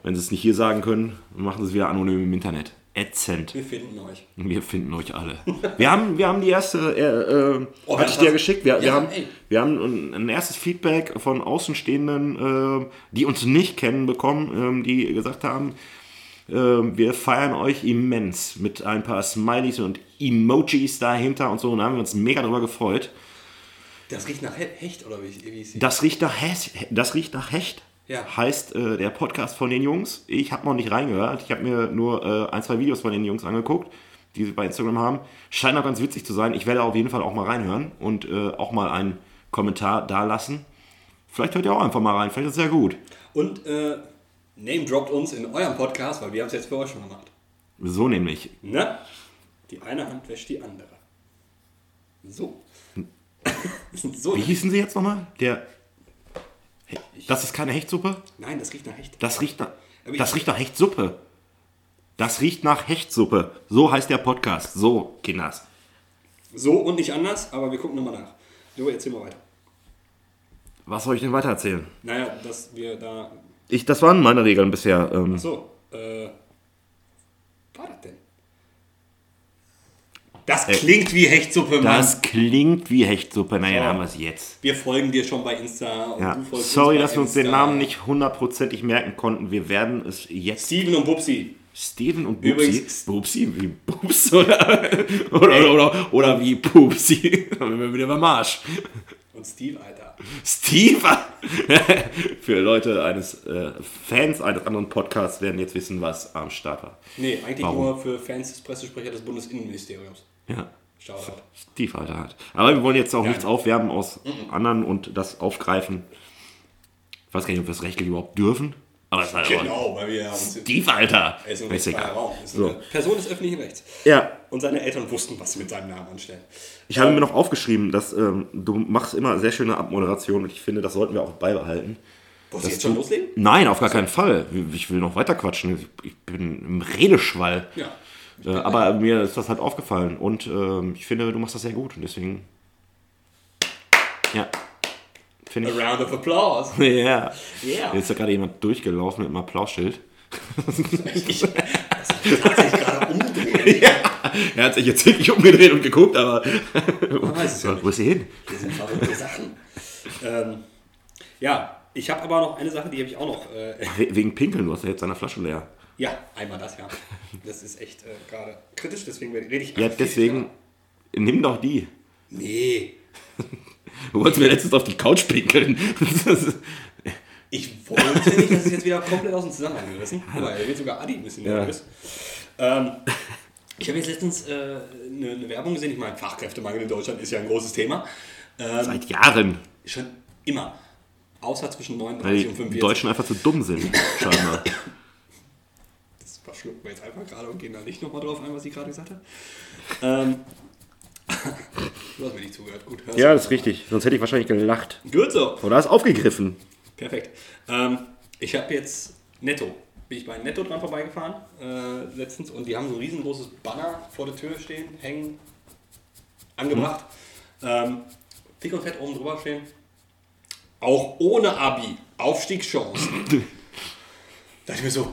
wenn sie es nicht hier sagen können, machen sie es wieder anonym im Internet. Ätzend. Wir finden euch. Wir finden euch alle. Wir haben, wir haben die erste, äh, äh, Oh, hatte wir ich haben dir geschickt. Wir, wir, Ja, haben, ey. wir haben ein, ein erstes Feedback von Außenstehenden, äh, die uns nicht kennen, bekommen, ähm, die gesagt haben, äh, wir feiern euch immens mit ein paar Smileys und Emojis dahinter und so. Und da haben wir uns mega drüber gefreut. Das riecht nach He- Hecht, oder wie, wie ist? Das riecht nach Hecht. Das riecht nach Hecht. Ja. Heißt äh, der Podcast von den Jungs. Ich habe noch nicht reingehört. Ich habe mir nur äh, ein, zwei Videos von den Jungs angeguckt, die sie bei Instagram haben. Scheint auch ganz witzig zu sein. Ich werde auf jeden Fall auch mal reinhören und äh, auch mal einen Kommentar da lassen. Vielleicht hört ihr auch einfach mal rein. Vielleicht ist es sehr gut. Und äh, Name droppt uns in eurem Podcast, weil wir haben es jetzt für euch schon gemacht. So nämlich. Ne? Die eine Hand wäscht die andere. So. so. Wie hießen sie jetzt nochmal? Der. Das ist keine Hechtsuppe? Nein, das riecht nach Hecht. Das riecht nach. Das riecht nach Hechtsuppe. Das riecht nach Hechtsuppe. So heißt der Podcast. So, Kinders. So und nicht anders, aber wir gucken nochmal nach. Jo, erzähl mal weiter. Was soll ich denn weiter erzählen? Naja, dass wir da. Ich, das waren meine Regeln bisher. Ähm, So, äh. Was war das denn? Das klingt wie Hechtsuppe, Mann. das klingt wie Hechtsuppe. Naja, So. dann haben wir es jetzt. Wir folgen dir schon bei Insta. Und Ja. du folgst Sorry, dass wir uns den. Namen nicht hundertprozentig merken konnten. Wir werden es jetzt. Steven und Bubsi. Steven und Bubsi. Übrigens- Bubsi wie Bubs oder, oder, oder, oder wie Pupsi. Dann sind wir wieder beim Marsch. Und Steve, Alter. Steve! Für Leute eines äh, Fans eines anderen Podcasts werden jetzt wissen, was am Start war. Nee, eigentlich Warum? nur für Fans des Pressesprecher des Bundesinnenministeriums. Ja. Shoutout. Steve, Alter hat. Aber wir wollen jetzt auch Ja. nichts aufwerben aus anderen und das aufgreifen. Ich weiß gar nicht, ob wir das rechtlich überhaupt dürfen. Aber es ist halt Genau, weil wir uns. Steve, Alter! Er ist ein Ist egal. Raum. Ist So. Person des öffentlichen Rechts. Ja, Und seine Eltern wussten, was sie mit seinem Namen anstellen. ich habe mir noch aufgeschrieben, dass ähm, du machst immer sehr schöne Abmoderation und ich finde, das sollten wir auch beibehalten. Du Das jetzt schon loslegen? Nein, auf gar keinen Fall. Ich will noch weiter quatschen. Ich bin im Redeschwall. Ja. Äh, aber mir ist das halt aufgefallen und ähm, ich finde, du machst das sehr gut und deswegen. Ja. Finde A ich. round of applause. Ja. Ja. Jetzt ist ja gerade jemand durchgelaufen mit einem Applausschild. Ich, das tatsächlich gerade umdrehen. Er hat sich jetzt wirklich umgedreht und geguckt, aber. Man weiß es ja. Wo ist sie hin? Das sind verrückte Sachen. Ähm, ja, ich habe aber noch eine Sache, die habe ich auch noch. Äh, We- Wegen Pinkeln, du hast ja jetzt deine Flasche leer. Ja, einmal das, ja. Das ist echt äh, gerade kritisch, deswegen rede ich Ja, einfach viel deswegen. Nimm doch die. Nee. Du wolltest mir letztens auf die Couch pinkeln. Ich wollte nicht, dass es jetzt wieder komplett aus dem Zusammenhang gerissen. Weil er wird sogar Adi ein bisschen Ja. nervös. Ähm, ich habe jetzt letztens äh, eine, eine Werbung gesehen. Ich meine, Fachkräftemangel in Deutschland ist ja ein großes Thema. Ähm, Seit Jahren. schon immer. Außer zwischen Weil 39 die und 45. Deutschen einfach zu dumm sind, scheinbar. Das verschlucken wir jetzt einfach gerade und gehen da nicht nochmal drauf ein, was ich gerade gesagt habe. Ähm, du hast mir nicht zugehört. Gut, hörst Ja, das ist richtig. Sonst hätte ich wahrscheinlich gelacht. Gut so. Oder hast aufgegriffen. Perfekt. Ähm, ich habe jetzt Netto. Bin ich bei Netto dran vorbeigefahren äh, letztens und die haben so ein riesengroßes Banner vor der Tür stehen, hängen, angebracht. Ähm, dick und fett oben drüber stehen. Auch ohne Abi Aufstiegschancen. da ich mir so,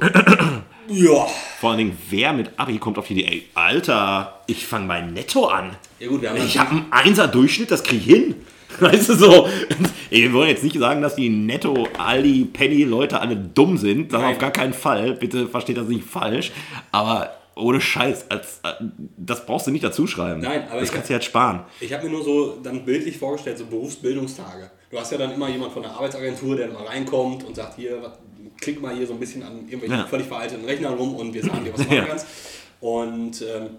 ja. Vor allen Dingen, wer mit Abi kommt auf die Idee, ey, Alter, ich fange bei Netto an. Ja gut, wir haben Ich habe einen Einser Durchschnitt, das kriege ich hin. Weißt du so? Wir wollen jetzt nicht sagen, dass die Netto, Aldi, Penny Leute alle dumm sind. Das Nein. auf gar keinen Fall. Bitte versteht das nicht falsch. Aber ohne Scheiß, als, äh, das brauchst du nicht dazu schreiben. Nein, aber das ich- kannst du jetzt sparen. Ich habe mir nur so dann bildlich vorgestellt, so Berufsbildungstage. Du hast ja dann immer jemand von der Arbeitsagentur, der mal reinkommt und sagt, hier, was, klick mal hier so ein bisschen an irgendwelchen Ja. völlig veralteten Rechnern rum und wir sagen dir, was du machen kannst. Und ähm,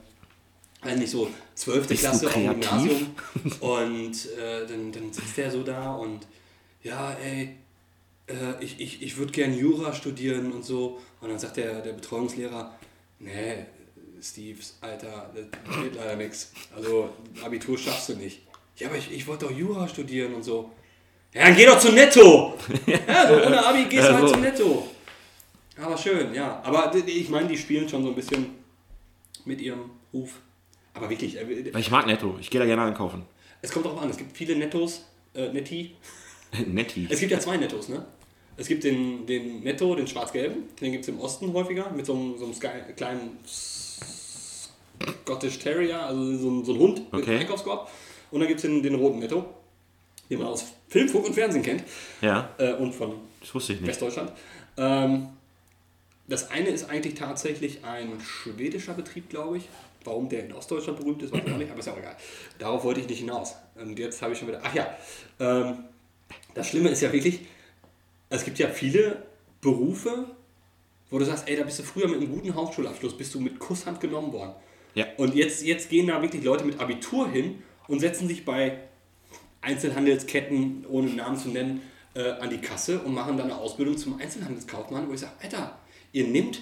eigentlich so 12. Bist du Klasse auf dem? Gymnasium. Und äh, dann, dann sitzt der so da und ja, ey, äh, ich, ich, ich würde gern Jura studieren und so. Und dann sagt der, der Betreuungslehrer, nee, Steves, Alter, das geht leider nichts. Also Abitur schaffst du nicht. Ja, aber ich, ich wollte doch Jura studieren und so. Ja, dann geh doch zu Netto! Ja, so ohne Abi gehst du Ja, halt so. zu Netto. Aber schön, ja. Aber ich meine, die spielen schon so ein bisschen mit ihrem Ruf. Aber wirklich, äh, Weil ich mag Netto. Ich gehe da gerne einkaufen. es kommt drauf an. Es gibt viele Nettos, äh, Netti. Netti. Es gibt ja zwei Nettos, ne? Es gibt den, den Netto, den schwarz-gelben. Den gibt es im Osten häufiger. Mit so einem, so einem Sky, kleinen Scottish Terrier, also so ein, so ein Hund mit Okay. Einkaufskorb. Und dann gibt es den, den roten Netto, den man aus Film, Funk und Fernsehen kennt. Ja, Äh, und von. Westdeutschland. Ähm, das eine ist eigentlich tatsächlich ein schwedischer Betrieb, glaube ich. Warum der in Ostdeutschland berühmt ist, weiß ich auch nicht, aber ist ja auch egal. Darauf wollte ich nicht hinaus. Und jetzt habe ich schon wieder. Ach ja, ähm, das Schlimme ist ja wirklich, es gibt ja viele Berufe, wo du sagst, ey, da bist du früher mit einem guten Hauptschulabschluss, bist du mit Kusshand genommen worden. Ja. Und jetzt, jetzt gehen da wirklich Leute mit Abitur hin und setzen sich bei Einzelhandelsketten, ohne Namen zu nennen, äh, an die Kasse und machen dann eine Ausbildung zum Einzelhandelskaufmann, wo ich sage, Alter, ihr nehmt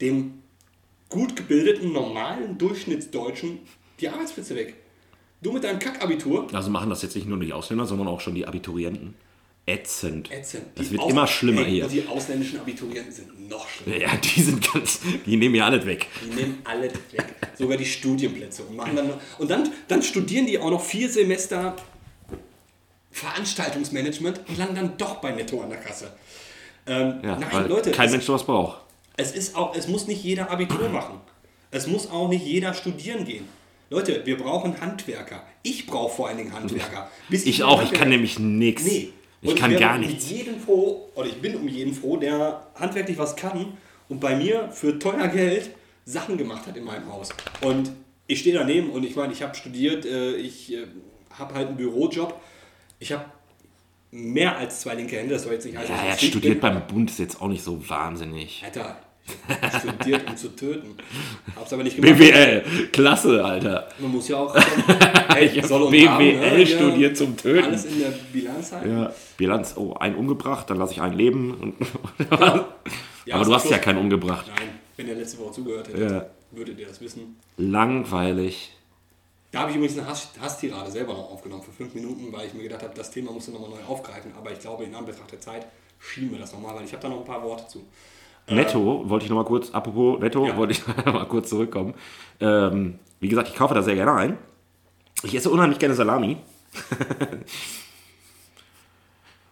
dem gut gebildeten, normalen Durchschnittsdeutschen die Arbeitsplätze weg. Du mit deinem Kackabitur, Also machen das jetzt nicht nur die Ausländer, sondern auch schon die Abiturienten. Ätzend. ätzend. Das Die wird Aus- immer schlimmer Ey, hier. Die ausländischen Abiturienten sind noch schlimmer. Ja, die sind ganz, die nehmen ja alles weg. Die nehmen alle weg. Sogar die Studienplätze. Und, machen dann, noch- und dann, dann studieren die auch noch vier Semester Veranstaltungsmanagement und landen dann doch bei Netto an der Kasse. Ähm, Ja, nein, Leute, kein es, Mensch sowas braucht. es, ist auch, es muss nicht jeder Abitur machen. Es muss auch nicht jeder studieren gehen. Leute, wir brauchen Handwerker. Ich brauche vor allen Dingen Handwerker. Bis Ich ein auch, ich kann nämlich nichts. Nee. Ich Und kann wäre gar um nichts. jeden froh, oder ich bin um jeden froh, der handwerklich was kann und bei mir für teuer Geld Sachen gemacht hat in meinem Haus. Und ich stehe daneben und ich meine, ich habe studiert, äh, ich äh, habe halt einen Bürojob. Ich habe mehr als zwei linke Hände, das soll jetzt nicht heißen, Ja, er studiert beim Bund, ist jetzt auch nicht so wahnsinnig. Alter, studiert, um zu töten. Hab's aber nicht gemacht. BWL, klasse, Alter. Man muss ja auch. Hey, Ich soll BWL haben, ne? Studiert zum Töten. Alles in der Bilanz halten. Ja, Bilanz, oh, einen umgebracht, dann lasse ich einen leben. Und Ja, Aber du hast Abschluss- ja keinen umgebracht. Nein, wenn ihr letzte Woche zugehört hättet, Ja. würdet ihr das wissen. Langweilig. Da habe ich übrigens eine Hass Hasstirade selber noch aufgenommen für fünf Minuten, weil ich mir gedacht habe, das Thema musst du nochmal neu aufgreifen. Aber ich glaube, in Anbetracht der Zeit schieben wir das nochmal, weil ich habe da noch ein paar Worte zu. Netto, wollte ich noch mal kurz, apropos Netto, Ja. wollte ich noch mal kurz zurückkommen. Ähm, wie gesagt, ich kaufe da sehr gerne ein. Ich esse unheimlich gerne Salami.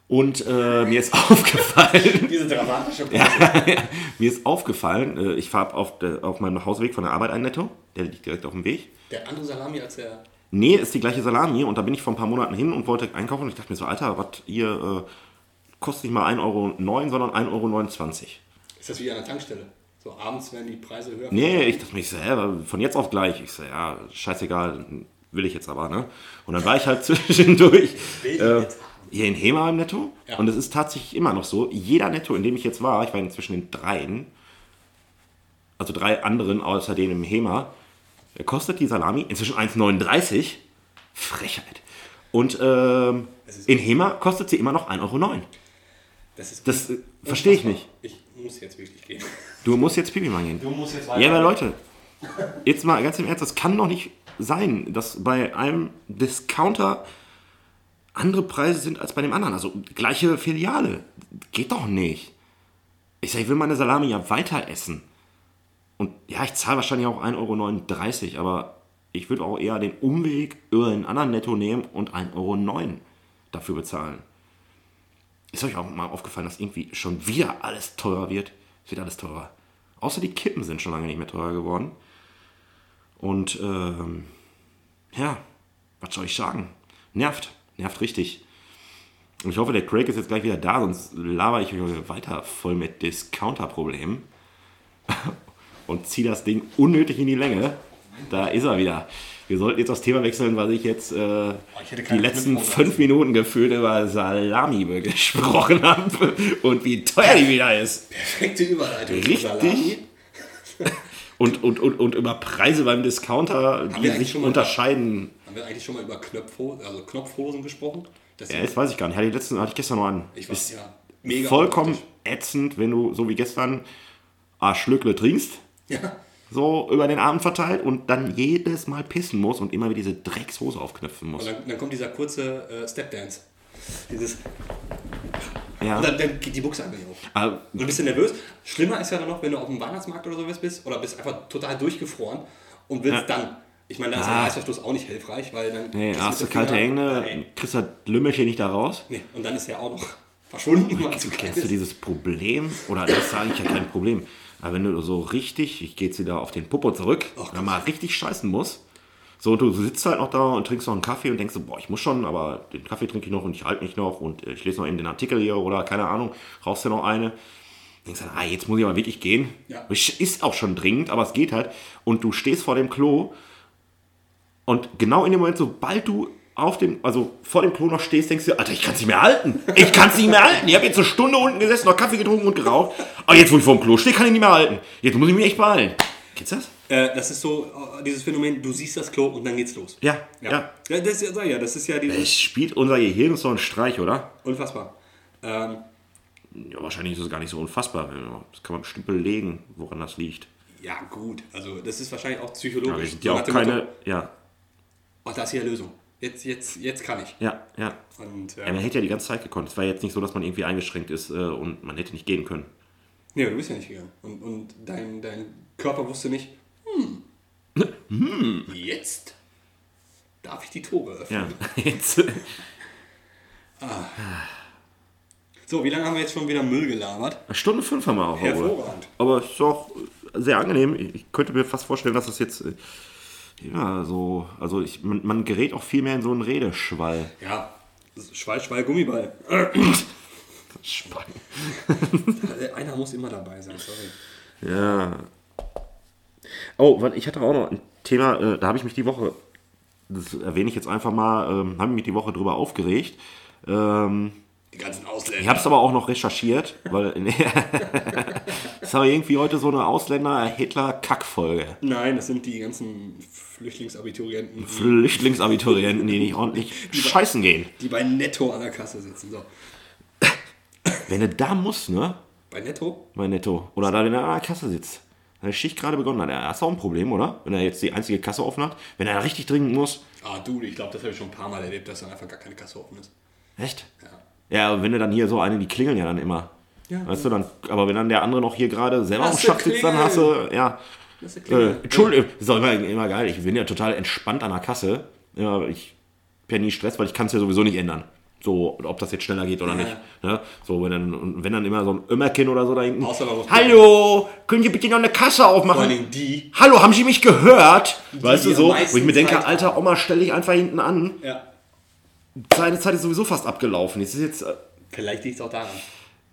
Und äh, mir ist aufgefallen, Diese dramatische mir ist aufgefallen, äh, ich fahre auf, der- auf meinem Nachhauseweg von der Arbeit ein Netto, der liegt direkt auf dem Weg. Der andere Salami als der. Nee, ist die gleiche Salami und da bin ich vor ein paar Monaten hin und wollte einkaufen und ich dachte mir so, Alter, was hier äh, kostet nicht mal 1,09 Euro, sondern 1,29 Euro. Ist das wie an der Tankstelle? So abends werden die Preise höher. Nee, ich dachte mir, ich so, hä, von jetzt auf gleich. Ich so, ja, scheißegal, will ich jetzt aber, ne? Und dann war ich halt zwischendurch Will ich äh, jetzt hier in Hema im Netto. Ja. Und es ist tatsächlich immer noch so, jeder Netto, in dem ich jetzt war, ich war inzwischen in dreien, also drei anderen außer denen im Hema, äh, kostet die Salami inzwischen 1,39. Frechheit. Und ähm, in Hema kostet sie immer noch 1,09 Euro. Das, ist Das äh, verstehe ich nicht. Ich muss jetzt wirklich gehen. Du musst jetzt Pipi machen gehen. Du musst jetzt Ja, aber Leute, jetzt mal ganz im Ernst, das kann doch nicht sein, dass bei einem Discounter andere Preise sind als bei dem anderen. Also gleiche Filiale. Geht doch nicht. Ich sag, ich will meine Salami ja weiter essen. Und ja, ich zahle wahrscheinlich auch 1,39 Euro, aber ich würde auch eher den Umweg über einen anderen Netto nehmen und 1,09 Euro dafür bezahlen. Ist euch auch mal aufgefallen, dass irgendwie schon wieder alles teurer wird? Es wird alles teurer. Außer die Kippen sind schon lange nicht mehr teurer geworden. Und ähm, ja, was soll ich sagen? Nervt. Nervt richtig. Und ich hoffe, der Craig ist jetzt gleich wieder da, sonst laber ich euch weiter voll mit Discounter-Problemen. Und ziehe das Ding unnötig in die Länge. Da ist er wieder. Wir sollten jetzt das Thema wechseln, weil ich jetzt äh, ich hätte die letzten fünf Minuten gefühlt über Salami gesprochen habe und wie teuer die wieder ist. Perfekte Überleitung. Richtig. Und, und, und, und über Preise beim Discounter, die sich unterscheiden. Haben wir eigentlich schon mal über Knopfhosen, also Knopfhosen gesprochen? Das Ja, das weiß ich gar nicht. Hatte ich, letzten, hatte ich gestern noch an. ich weiß, Ist ja. Mega vollkommen ätzend, wenn du so wie gestern ein Schlückle trinkst, Ja. so über den Abend verteilt und dann jedes Mal pissen musst und immer wieder diese Dreckshose aufknöpfen Und musst. dann, dann kommt dieser kurze äh, Stepdance. Dieses. Ja. Und dann, dann geht die Buchse einfach nicht hoch. Aber- Und du bist nervös. Schlimmer ist ja dann noch, wenn du auf dem Weihnachtsmarkt oder sowas bist oder bist einfach total durchgefroren und willst dann. Ich meine, da ist Ah. ein Reißverschluss auch nicht hilfreich, weil dann. Nee, du hast du mit dem kalte Nein. kriegst das Lümmelchen nicht da raus. Nee, und dann ist er auch noch verschwunden, weil zu Kennst du dieses Problem? Oder das ist eigentlich ja kein Problem. Aber wenn du so richtig, ich gehe jetzt wieder auf den Popo zurück, Ach wenn mal richtig scheißen musst, so du sitzt halt noch da und trinkst noch einen Kaffee und denkst so, boah, ich muss schon, aber den Kaffee trinke ich noch und ich halte mich noch und äh, ich lese noch eben den Artikel hier oder keine Ahnung, rauchst du noch eine. Denkst dann, ah, jetzt muss ich aber wirklich gehen. Ja. Ist auch schon dringend, aber es geht halt. Und du stehst vor dem Klo und genau in dem Moment, sobald du auf dem, also vor dem Klo noch stehst, denkst du, Alter, ich kann es nicht mehr halten. Ich kann es nicht mehr halten. Ich habe jetzt eine Stunde unten gesessen, noch Kaffee getrunken und geraucht. Aber jetzt, wo ich vor dem Klo stehe, kann ich nicht mehr halten. Jetzt muss ich mich echt beeilen. Geht's das? Äh, das ist so äh, dieses Phänomen, du siehst das Klo und dann geht's los. Ja, ja. ja. das, ist ja, ja, das ist ja dieses. Es spielt unser Gehirn so einen Streich, oder? Unfassbar. Ähm, Ja, wahrscheinlich ist es gar nicht so unfassbar. Das kann man bestimmt belegen, woran das liegt. ja, gut. Also, das ist wahrscheinlich auch psychologisch. Aber wir sind ja auch keine. Motto, Ja, oh, da ist hier eine Lösung. Jetzt, jetzt, jetzt kann ich. ja, ja. Und, Ja, äh, man hätte ja die ganze Zeit gekonnt. Es war jetzt nicht so, dass man irgendwie eingeschränkt ist äh, und man hätte nicht gehen können. nee, du bist ja nicht gegangen. Und, und dein, dein Körper wusste nicht, hm, jetzt darf ich die Tore öffnen. Ja, jetzt. So, wie lange haben wir jetzt schon wieder Müll gelabert? Stunde fünf haben wir auch. Hervorragend. Aber es ist auch sehr angenehm. Ich könnte mir fast vorstellen, dass das jetzt. Ja, so. Also ich, man, man gerät auch viel mehr in so einen Redeschwall. Ja, Schwall, Schwall, Gummiball. Schwein. Einer muss immer dabei sein, sorry. Ja. Oh, ich hatte auch noch ein Thema, äh, da habe ich mich die Woche, das erwähne ich jetzt einfach mal, ähm, habe ich mich die Woche drüber aufgeregt. Ähm, Die ganzen Ausländer. ich habe es aber auch noch recherchiert, weil es war irgendwie heute so eine Ausländer-Hitler-Kack-Folge. Nein, das sind die ganzen Flüchtlingsabiturienten, die, Flüchtlingsabiturienten, die nicht ordentlich scheißen gehen. die bei Netto an der Kasse sitzen. So. Wenn du da musst, ne, Bei Netto? bei Netto, oder da in der Kasse sitzt, wenn die Schicht gerade begonnen hat, er ist auch ein Problem, oder? Wenn er jetzt die einzige Kasse offen hat, wenn er richtig dringend muss. Ah, du, ich glaube, das habe ich schon ein paar Mal erlebt, dass dann einfach gar keine Kasse offen ist. Echt? Ja. Ja, wenn du dann hier so eine, die klingeln ja dann immer. Ja. weißt du, dann, aber wenn dann der andere noch hier gerade selber sie Schacht sitzt, dann hast du, ja. Äh, Entschuldigung, das ist auch immer, immer geil. Ich bin ja total entspannt an der Kasse. Ja, ich habe ja nie Stress, weil ich kann es ja sowieso nicht ändern. So, ob das jetzt schneller geht oder Ja. nicht. Ne? So, wenn dann, wenn dann immer so ein Ömmerkin oder so da hinten. Hallo, können Sie bitte noch eine Kasse Vor aufmachen? Dingen die. Hallo, haben Sie mich gehört? weißt du die so? am Wo ich mir denke, Zeit alter Oma, stell dich einfach hinten an. Ja. Seine Zeit ist sowieso fast abgelaufen. Jetzt ist jetzt, äh, Vielleicht liegt es auch daran.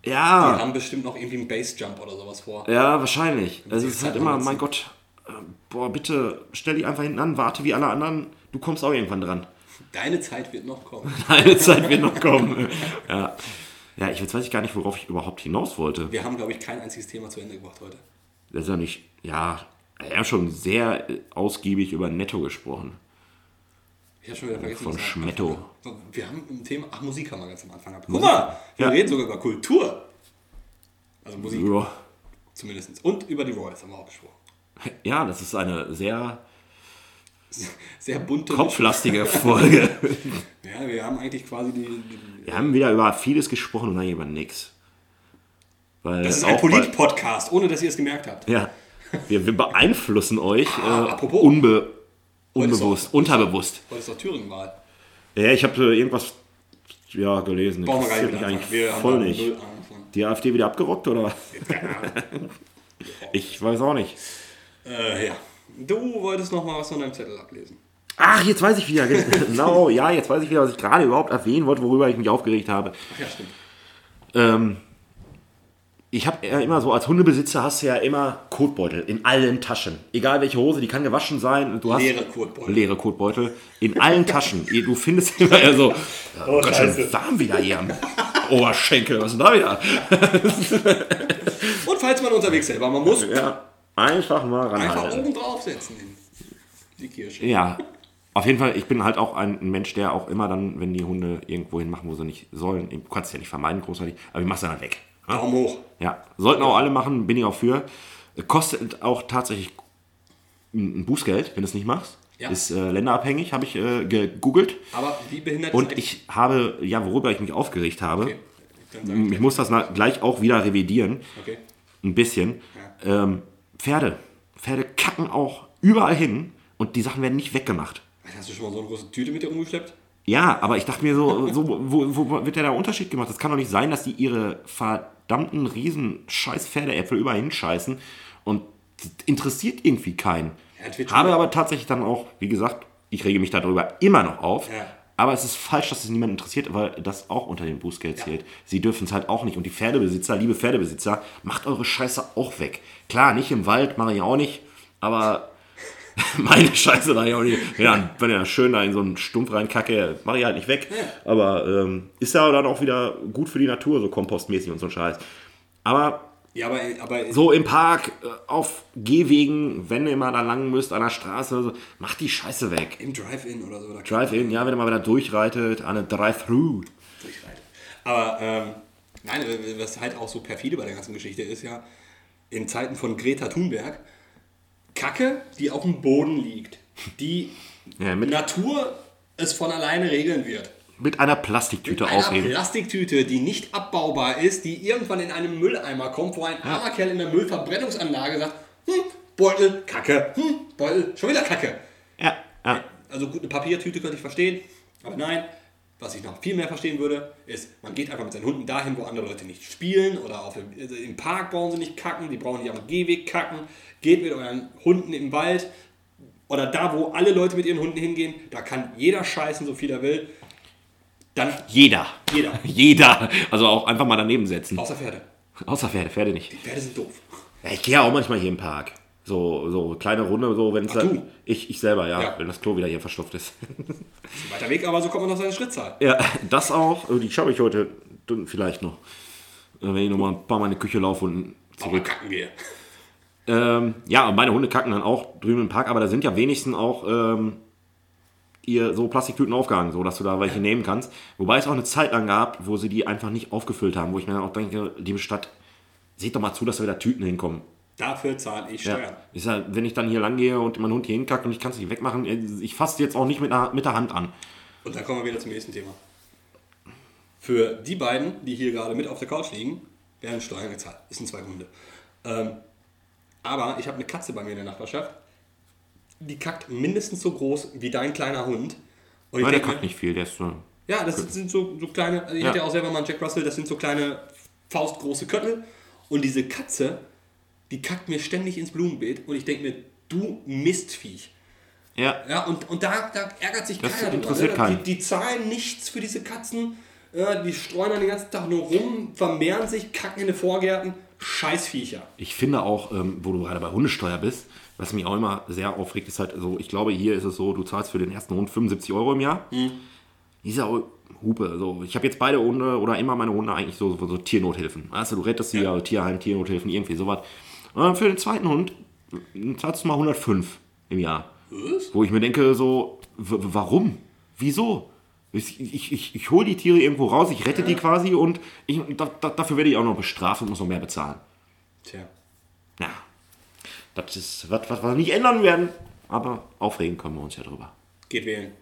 Die ja. haben bestimmt noch irgendwie einen Bassjump oder sowas vor. Ja, wahrscheinlich. Also es ist halt immer, mein. Gott, äh, boah, bitte stell dich einfach hinten an, warte wie alle anderen, du kommst auch irgendwann dran. Deine Zeit wird noch kommen. Eine Zeit wird noch kommen. Ja, ja ich, jetzt weiß ich gar nicht, worauf ich überhaupt hinaus wollte. Wir haben, glaube ich, kein einziges Thema zu Ende gebracht heute. Das ist ja nicht, ja, wir haben schon sehr äh, ausgiebig über Netto gesprochen. Ich habe schon wieder vergessen. Von Schmetto. Wir haben ein Thema. Ach, Musik haben wir ganz am Anfang gehabt. Guck mal, wir Ja. reden sogar über Kultur. Also Musik Ja. zumindest. Und über die Royals haben wir auch gesprochen. ja, das ist eine sehr Sehr bunte. kopflastige Folge. Ja, wir haben eigentlich quasi die. die Wir haben wieder über vieles gesprochen und dann über nichts. Das ist ein Polit-Podcast, ohne dass ihr es gemerkt habt. Ja, wir, wir beeinflussen euch Ah, äh, apropos. unbe unbewusst, doch- unterbewusst. Heute ist doch Thüringen-Wahl. Ja, ich habe äh, irgendwas ja, gelesen. Brauchen wir gar nicht Interessiert mich eigentlich Wir voll nicht. Die AfD wieder abgerockt oder? Keine Ahnung. Ich weiß auch nicht. äh, ja. Du wolltest noch mal was von deinem Zettel ablesen. Ach, jetzt weiß ich wieder. Genau, ja, jetzt weiß ich wieder, was ich gerade überhaupt erwähnen wollte, worüber ich mich aufgeregt habe. Ach ja, stimmt. Ähm, ich habe ja immer so, als Hundebesitzer hast du ja immer Kotbeutel in allen Taschen. Egal welche Hose, die kann gewaschen sein. Du hast Leere Kotbeutel. Leere Kotbeutel in allen Taschen. Du findest immer ja so, oh, ganz schön Scheiße. warm wieder hier am Oberschenkel. Was ist denn da wieder? Und falls man unterwegs selber, man muss Ja, einfach mal einfach ranhalten. oben draufsetzen. Die Kirsche. Ja, auf jeden Fall, ich bin halt auch ein Mensch, der auch immer dann, wenn die Hunde irgendwo hin machen, wo sie nicht sollen, du kannst es ja nicht vermeiden, großartig, aber ich mach's dann halt weg. Ja? Daumen hoch. Ja, sollten auch alle machen, bin ich auch für. Kostet auch tatsächlich ein Bußgeld, wenn du es nicht machst. Ja. Ist äh, länderabhängig, habe ich äh, gegoogelt. Aber wie behindert Und ich habe, ja, worüber ich mich aufgeregt habe, Okay. Ich ich muss das gleich auch wieder revidieren. Okay. Ein bisschen. Ähm, Pferde. Pferde kacken auch überall hin und die Sachen werden nicht weggemacht. Hast du schon mal so eine große Tüte mit dir rumgeschleppt? Ja, aber ich dachte mir so, so wo, wo wird denn der Unterschied gemacht? Das kann doch nicht sein, dass die ihre verdammten riesen scheiß Pferdeäpfel überall hinscheißen und interessiert irgendwie keinen. Ja, Habe aber tatsächlich dann auch, wie gesagt, ich rege mich darüber immer noch auf. Ja. Aber es ist falsch, dass es niemand interessiert, weil das auch unter dem Bußgeld zählt. Sie dürfen es halt auch nicht. Und die Pferdebesitzer, liebe Pferdebesitzer, macht eure Scheiße auch weg. Klar, nicht im Wald, mache ich auch nicht, aber meine Scheiße mache ich auch nicht. Ja, wenn ihr schön da in so einen Stumpf reinkacke, mache ich halt nicht weg. Aber ähm, ist ja dann auch wieder gut für die Natur, so kompostmäßig und so ein Scheiß. Aber Ja, aber, aber so im Park, äh, auf Gehwegen, wenn ihr mal da lang müsst, an der Straße, so, macht die Scheiße weg. im Drive-In oder so. Da Drive-In, ja, wenn ihr mal wieder durchreitet, an eine Drive-Thru. durchreiten. Aber ähm, nein, was halt auch so perfide bei der ganzen Geschichte ist ja, in Zeiten von Greta Thunberg, Kacke, die auf dem Boden liegt, die Ja, mit- Natur es von alleine regeln wird. Mit einer Plastiktüte Eine aufheben. Plastiktüte, die nicht abbaubar ist, die irgendwann in einen Mülleimer kommt, wo ein armer Kerl in der Müllverbrennungsanlage sagt, hm, Beutel, Kacke, hm, Beutel, schon wieder Kacke. Ja, ja. Also gut, eine Papiertüte könnte ich verstehen, aber nein, was ich noch viel mehr verstehen würde, ist, man geht einfach mit seinen Hunden dahin, wo andere Leute nicht spielen oder auf dem, also im Park brauchen sie nicht kacken, die brauchen nicht am Gehweg kacken, geht mit euren Hunden im Wald oder da, wo alle Leute mit ihren Hunden hingehen, da kann jeder scheißen, so viel er will. Dann Jeder. jeder, Jeder. Also auch einfach mal daneben setzen. außer Pferde. Außer Pferde, Pferde nicht. Pferde sind doof. Ja, ich gehe ja auch manchmal hier im Park. So, so kleine Runde, so wenn es du? ich, ich selber, ja, Ja. wenn das Klo wieder hier verstopft ist. Weiter Weg, aber so kommt man auf seine Schrittzahl. ja, das auch. Die schaue ich heute vielleicht noch. Äh, Wenn ich noch mal ein paar Mal in die Küche laufe und Aber zurück. kacken wir. Ähm, ja, und meine Hunde kacken dann auch drüben im Park, aber da sind ja wenigstens auch ähm, ihr so Plastiktüten aufgehangen, so dass du da welche nehmen kannst. Wobei es auch eine Zeit lang gab, wo sie die einfach nicht aufgefüllt haben, wo ich mir dann auch denke, liebe Stadt, seht doch mal zu, dass da wieder Tüten hinkommen. Dafür zahle ich Ja. Steuern. Ist ja, wenn ich dann hier lang gehe und mein Hund hier hinkackt und ich kann es nicht wegmachen, äh, ich fasse jetzt auch nicht mit der, mit der Hand an. Und dann kommen wir wieder zum nächsten Thema. Für die beiden, die hier gerade mit auf der Couch liegen, werden Steuern gezahlt. Das sind zwei Hunde. Ähm, aber ich habe eine Katze bei mir in der Nachbarschaft. Die kackt mindestens so groß wie dein kleiner Hund. Und ich Weil der denk mir, kackt nicht viel, der ist so. Ja, das sind- sind so, so kleine, also ich Ja. hatte ja auch selber mal einen Jack Russell, das sind so kleine faustgroße Köttel. Und diese Katze, die kackt mir ständig ins Blumenbeet und ich denke mir, du Mistviech. Ja, Ja, und, und da, da ärgert sich Das keiner drüber, interessiert ne? keinen. Die, die zahlen nichts für diese Katzen, ja, die streuen dann den ganzen Tag nur rum, vermehren sich, kacken in den Vorgärten. Scheißviecher. ich finde auch, ähm, wo du gerade bei Hundesteuer bist, was mich auch immer sehr aufregt, ist halt so, ich glaube, hier ist es so, du zahlst für den ersten Hund 75 Euro im Jahr. Dieser Hupe, so. Ich habe jetzt beide Hunde oder immer meine Hunde eigentlich so, so, so Tiernothilfen. Du, du rettest sie ja, Tierheim, Tiernothilfen, irgendwie sowas. Und dann für den zweiten Hund zahlst du mal 105 im Jahr. Was? Wo ich mir denke, so, warum? Wieso? Ich, ich, ich, ich hole die Tiere irgendwo raus, ich rette die quasi und ich, da, da, dafür werde ich auch noch bestraft und muss noch mehr bezahlen. Tja. Ja, das ist was, was wir nicht ändern werden. Aber aufregen können wir uns ja drüber. Geht wählen.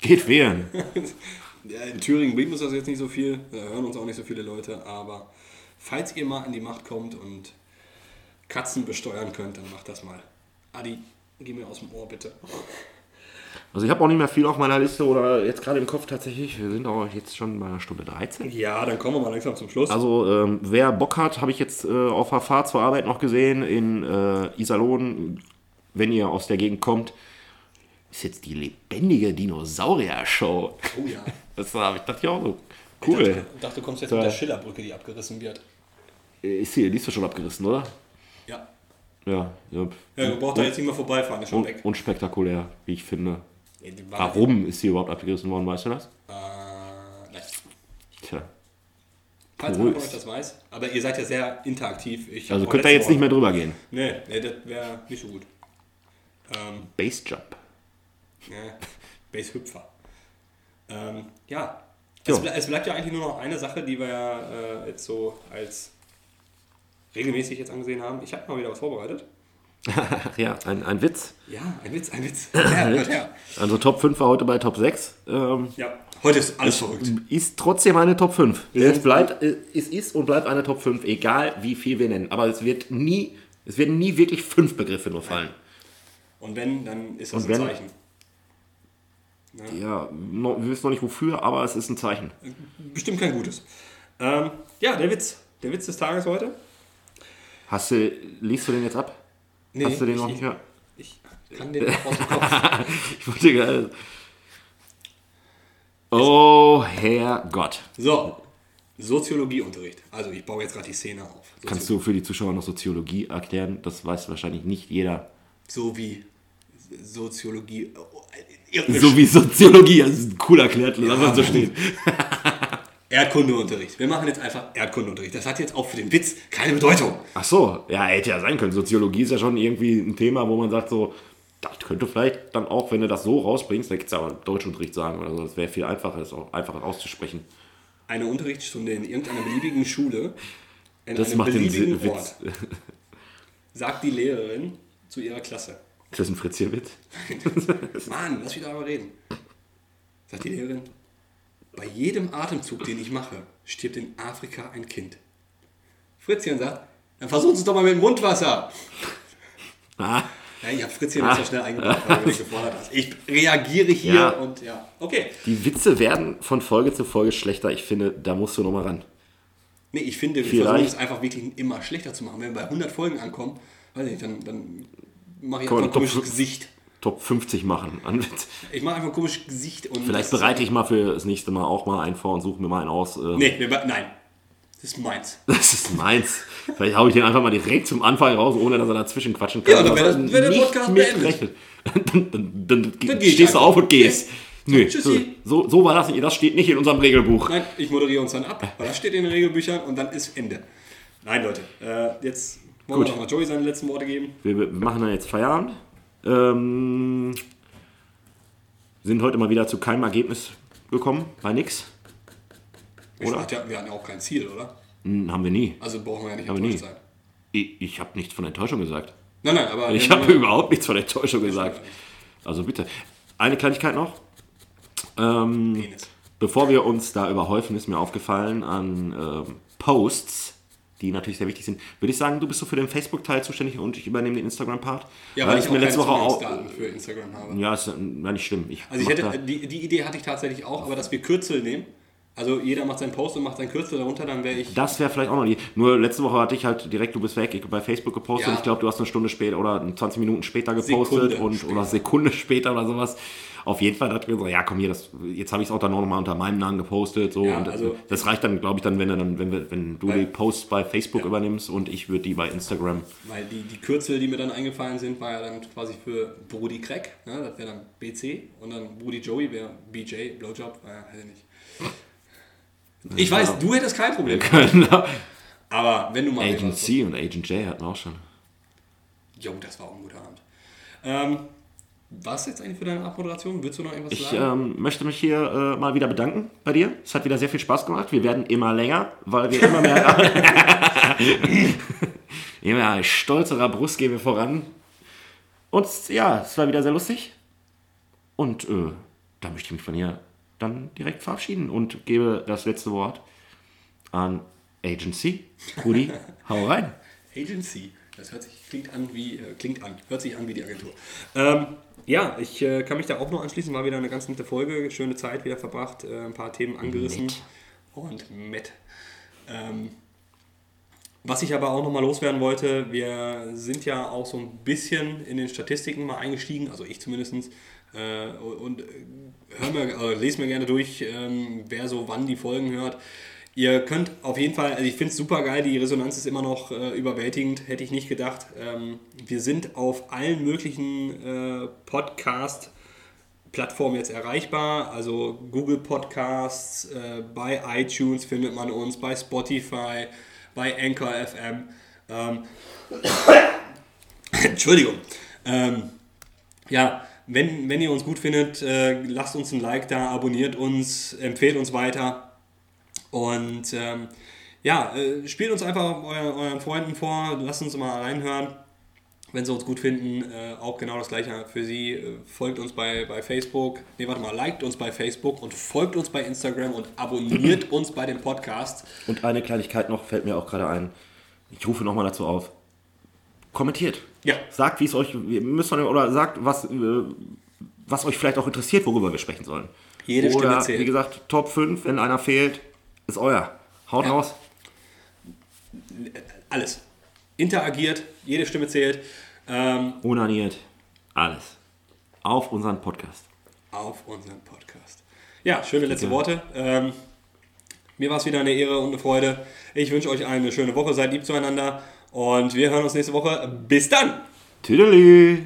Geht wählen. Ja, in Thüringen bringt uns das jetzt nicht so viel, da hören uns auch nicht so viele Leute, aber falls ihr mal in die Macht kommt und Katzen besteuern könnt, dann macht das mal. Adi, geh mir aus dem Ohr bitte. Also ich habe auch nicht mehr viel auf meiner Liste oder jetzt gerade im Kopf tatsächlich. Wir sind auch jetzt schon bei einer Stunde 13. Ja, dann kommen wir mal langsam zum Schluss. Also ähm, wer Bock hat, habe ich jetzt äh, auf der Fahrt zur Arbeit noch gesehen in äh, Iserlohn. Wenn ihr aus der Gegend kommt, ist jetzt die lebendige Dinosaurier-Show. oh ja. Das habe ich dachte ich auch so. Ich Cool. dachte, ich dachte, du kommst jetzt So. mit der Schillerbrücke, die abgerissen wird. Ist hier, die ist doch schon abgerissen, oder? Ja. Ja, ja. Ja, du brauchst da jetzt nicht mehr vorbeifahren, ist schon Un weg. unspektakulär, wie ich finde. Ja, Warum ist sie überhaupt abgerissen worden, weißt du das? Äh, nein. Tja. Falls von euch das weiß. Aber ihr seid ja sehr interaktiv. Ich Also könnt ihr jetzt nicht Woche- mehr drüber gehen. Nee, nee das wäre nicht so gut. Ähm, Basejump. ja, Base-Hüpfer. Ähm, ja. Es, ble es bleibt ja eigentlich nur noch eine Sache, die wir ja äh, jetzt so als regelmäßig jetzt angesehen haben. Ich habe mal wieder was vorbereitet. Ach ja, ein, ein Witz. Ja, ein Witz, ein Witz. Ja, her. Also Top 5 war heute bei Top 6. Ähm, Ja, heute ist alles verrückt. ist trotzdem eine Top 5. Wir Es, bleibt, äh, es ist und bleibt eine Top 5, egal wie viel wir nennen. Aber es wird nie, es werden nie wirklich fünf Begriffe nur fallen. Und wenn, dann ist das Und ein wenn- Zeichen. Ja, noch, wir wissen noch nicht wofür, aber es ist ein Zeichen. Bestimmt kein gutes. Ähm, ja, der Witz. Der Witz des Tages heute. Hast du, liest du den jetzt ab? Nee, Hast du den ich, noch nicht mehr? Ich kann den noch aus dem Kopf. Ich wollte gerade. Oh, Herrgott. So, Soziologieunterricht. Also ich baue jetzt gerade die Szene auf. Kannst du für die Zuschauer noch Soziologie erklären? Das weiß wahrscheinlich nicht jeder. So wie Soziologie. oh, So wie Soziologie, das ist cool erklärt, lass mal so stehen. Erdkundeunterricht. Wir machen jetzt einfach Erdkundeunterricht. Das hat jetzt auch für den Witz keine Bedeutung. Ach so, ja, hätte ja sein können. Soziologie ist ja schon irgendwie ein Thema, wo man sagt so, das könnte vielleicht dann auch, wenn du das so rausbringst, da kannst du aber Deutschunterricht sagen oder so. Das wäre viel einfacher, das auch einfacher auszusprechen. Eine Unterrichtsstunde in irgendeiner beliebigen Schule, in Das einem macht den beliebigen Witz. Ort, sagt die Lehrerin zu ihrer Klasse. Ist das ein Fritzchen-Witz? Mann, lass mich da mal reden. Sagt die Lehrerin, bei jedem Atemzug, den ich mache, stirbt in Afrika ein Kind. Fritzchen sagt, dann versuchen Sie es doch mal mit dem Mundwasser. Ah, Ja, ich habe Fritzchen jetzt so schnell eingebracht, weil du mich gefordert hast. Ich reagiere hier Ja. und ja, okay. die Witze werden von Folge zu Folge schlechter. Ich finde, da musst du nochmal ran. Nee, ich finde, wir Vielleicht- versuchen es einfach wirklich immer schlechter zu machen. Wenn wir bei 100 Folgen ankommen, weiß ich nicht, dann, dann mache ich Komm, einfach ein komisches. Gesicht. Top 50 machen. an Witz. Ich mache einfach ein komisches Gesicht. Und Vielleicht bereite ich mal für das nächste Mal auch mal einen vor und suche mir mal einen aus. äh, Nee, be- nein. Das ist meins. Das ist meins. Vielleicht haue ich den einfach mal direkt zum Anfang raus, ohne dass er dazwischen quatschen kann. Ja, dann wäre wäre der Podcast beendet. Dann, dann, dann, Dann stehst du auf und gehst. Okay. Tschüssi. so, so war das nicht. Das steht nicht in unserem Regelbuch. Nein, ich moderiere uns dann ab, weil das steht in den Regelbüchern und dann ist Ende. Nein, Leute, äh, jetzt wollen Gut. wir nochmal Joey seine letzten Worte geben. Wir wir machen dann jetzt Feierabend. Ähm, sind heute mal wieder zu keinem Ergebnis gekommen, bei nix. Ich Oder? dachte, wir hatten ja auch kein Ziel, oder? Hm, haben wir nie. Also brauchen wir ja nicht Aber enttäuscht sein. Ich, ich habe nichts von Enttäuschung gesagt. Nein, nein, aber. Ich habe überhaupt nichts von Enttäuschung gesagt. Also bitte. Eine Kleinigkeit noch. Ähm, bevor wir uns da überhäufen, ist mir aufgefallen an ähm, Posts, die natürlich sehr wichtig sind. Würde ich sagen, du bist so für den Facebook-Teil zuständig und ich übernehme den Instagram-Part. Ja, weil es ich auch mir letzte Woche auch. Für Instagram habe. Ja, ist ja nicht schlimm. Ich Also ich hätte, die, die Idee hatte ich tatsächlich auch, aber dass wir Kürzel nehmen. Also jeder macht seinen Post und macht sein Kürzel darunter, dann wäre ich. das wäre vielleicht auch noch die. Nur letzte Woche hatte ich halt direkt, du bist weg, ich bei Facebook gepostet. Ja. Ich glaube, du hast eine Stunde später oder 20 Minuten später gepostet Sekunde und später. oder Sekunde später oder sowas. Auf jeden Fall ich mir so, ja komm hier, das, jetzt habe ich es auch dann noch mal unter meinem Namen gepostet. So, Ja, und also- das reicht dann, glaube ich, dann, wenn, du dann wenn, wir, wenn du Weil- die Posts bei Facebook Ja. übernimmst und ich würde die bei Instagram. Weil die, die Kürzel, die mir dann eingefallen sind, war ja dann quasi für Brudi Crack. Ne? Das wäre dann BC. Und dann Brudi Joey wäre BJ, Blowjob. Naja, hätte nicht. Ich weiß, du hättest kein Problem. Aber wenn du mal. Agent C und Agent J hatten wir auch schon. Jo, das war auch ein guter Abend. Ähm, was jetzt eigentlich für deine Abmoderation? Willst du noch irgendwas Ich sagen? ähm, möchte mich hier äh, mal wieder bedanken bei dir. Es hat wieder sehr viel Spaß gemacht. Wir werden immer länger, weil wir immer mehr. immer stolzerer Brust gehen wir voran. Und ja, es war wieder sehr lustig. Und äh, da möchte ich mich von hier dann direkt verabschieden und gebe das letzte Wort an Agency. Rudi, hau rein. Agency. Das hört sich, klingt an wie, äh, klingt an, hört sich an wie die Agentur. Ähm, ja, ich äh, kann mich da auch noch anschließen. War wieder eine ganz nette Folge, schöne Zeit wieder verbracht, äh, ein paar Themen angerissen. Nett. Und mit. Ähm, was ich aber auch nochmal loswerden wollte, wir sind ja auch so ein bisschen in den Statistiken mal eingestiegen, also ich zumindest. Äh, und äh, hör mir, äh, lese mir gerne durch, ähm, wer so wann die Folgen hört. Ihr könnt auf jeden Fall, also ich finde es super geil, die Resonanz ist immer noch äh, überwältigend, hätte ich nicht gedacht. Ähm, wir sind auf allen möglichen äh, Podcast- Plattformen jetzt erreichbar. Also Google Podcasts, äh, bei iTunes findet man uns, bei Spotify, bei Anchor FM. Ähm, Entschuldigung. Ähm, ja, wenn, wenn ihr uns gut findet, äh, lasst uns ein Like da, abonniert uns, empfehlt uns weiter. Und ähm, ja, äh, spielt uns einfach euer, euren Freunden vor, lasst uns mal reinhören. wenn Sie uns gut finden, äh, auch genau das gleiche für Sie. Äh, folgt uns bei, bei Facebook. Ne, warte mal, liked uns bei Facebook und folgt uns bei Instagram und abonniert uns bei dem Podcast. Und eine Kleinigkeit noch fällt mir auch gerade ein. Ich rufe nochmal dazu auf. Kommentiert. Ja. Sagt, wie es euch, wir müssen, oder sagt, was, äh, was euch vielleicht auch interessiert, worüber wir sprechen sollen. Jede Stimme oder, zählt. wie gesagt, Top 5, wenn einer fehlt, ist euer. Haut Ja. raus. Alles. Interagiert, jede Stimme zählt. Ähm, Unaniert. Alles. Auf unseren Podcast. auf unseren Podcast. Ja, schöne letzte Worte. Ähm, mir war es wieder eine Ehre und eine Freude. Ich wünsche euch eine schöne Woche. Seid lieb zueinander. Und wir hören uns nächste Woche. Bis dann! Tüdelü.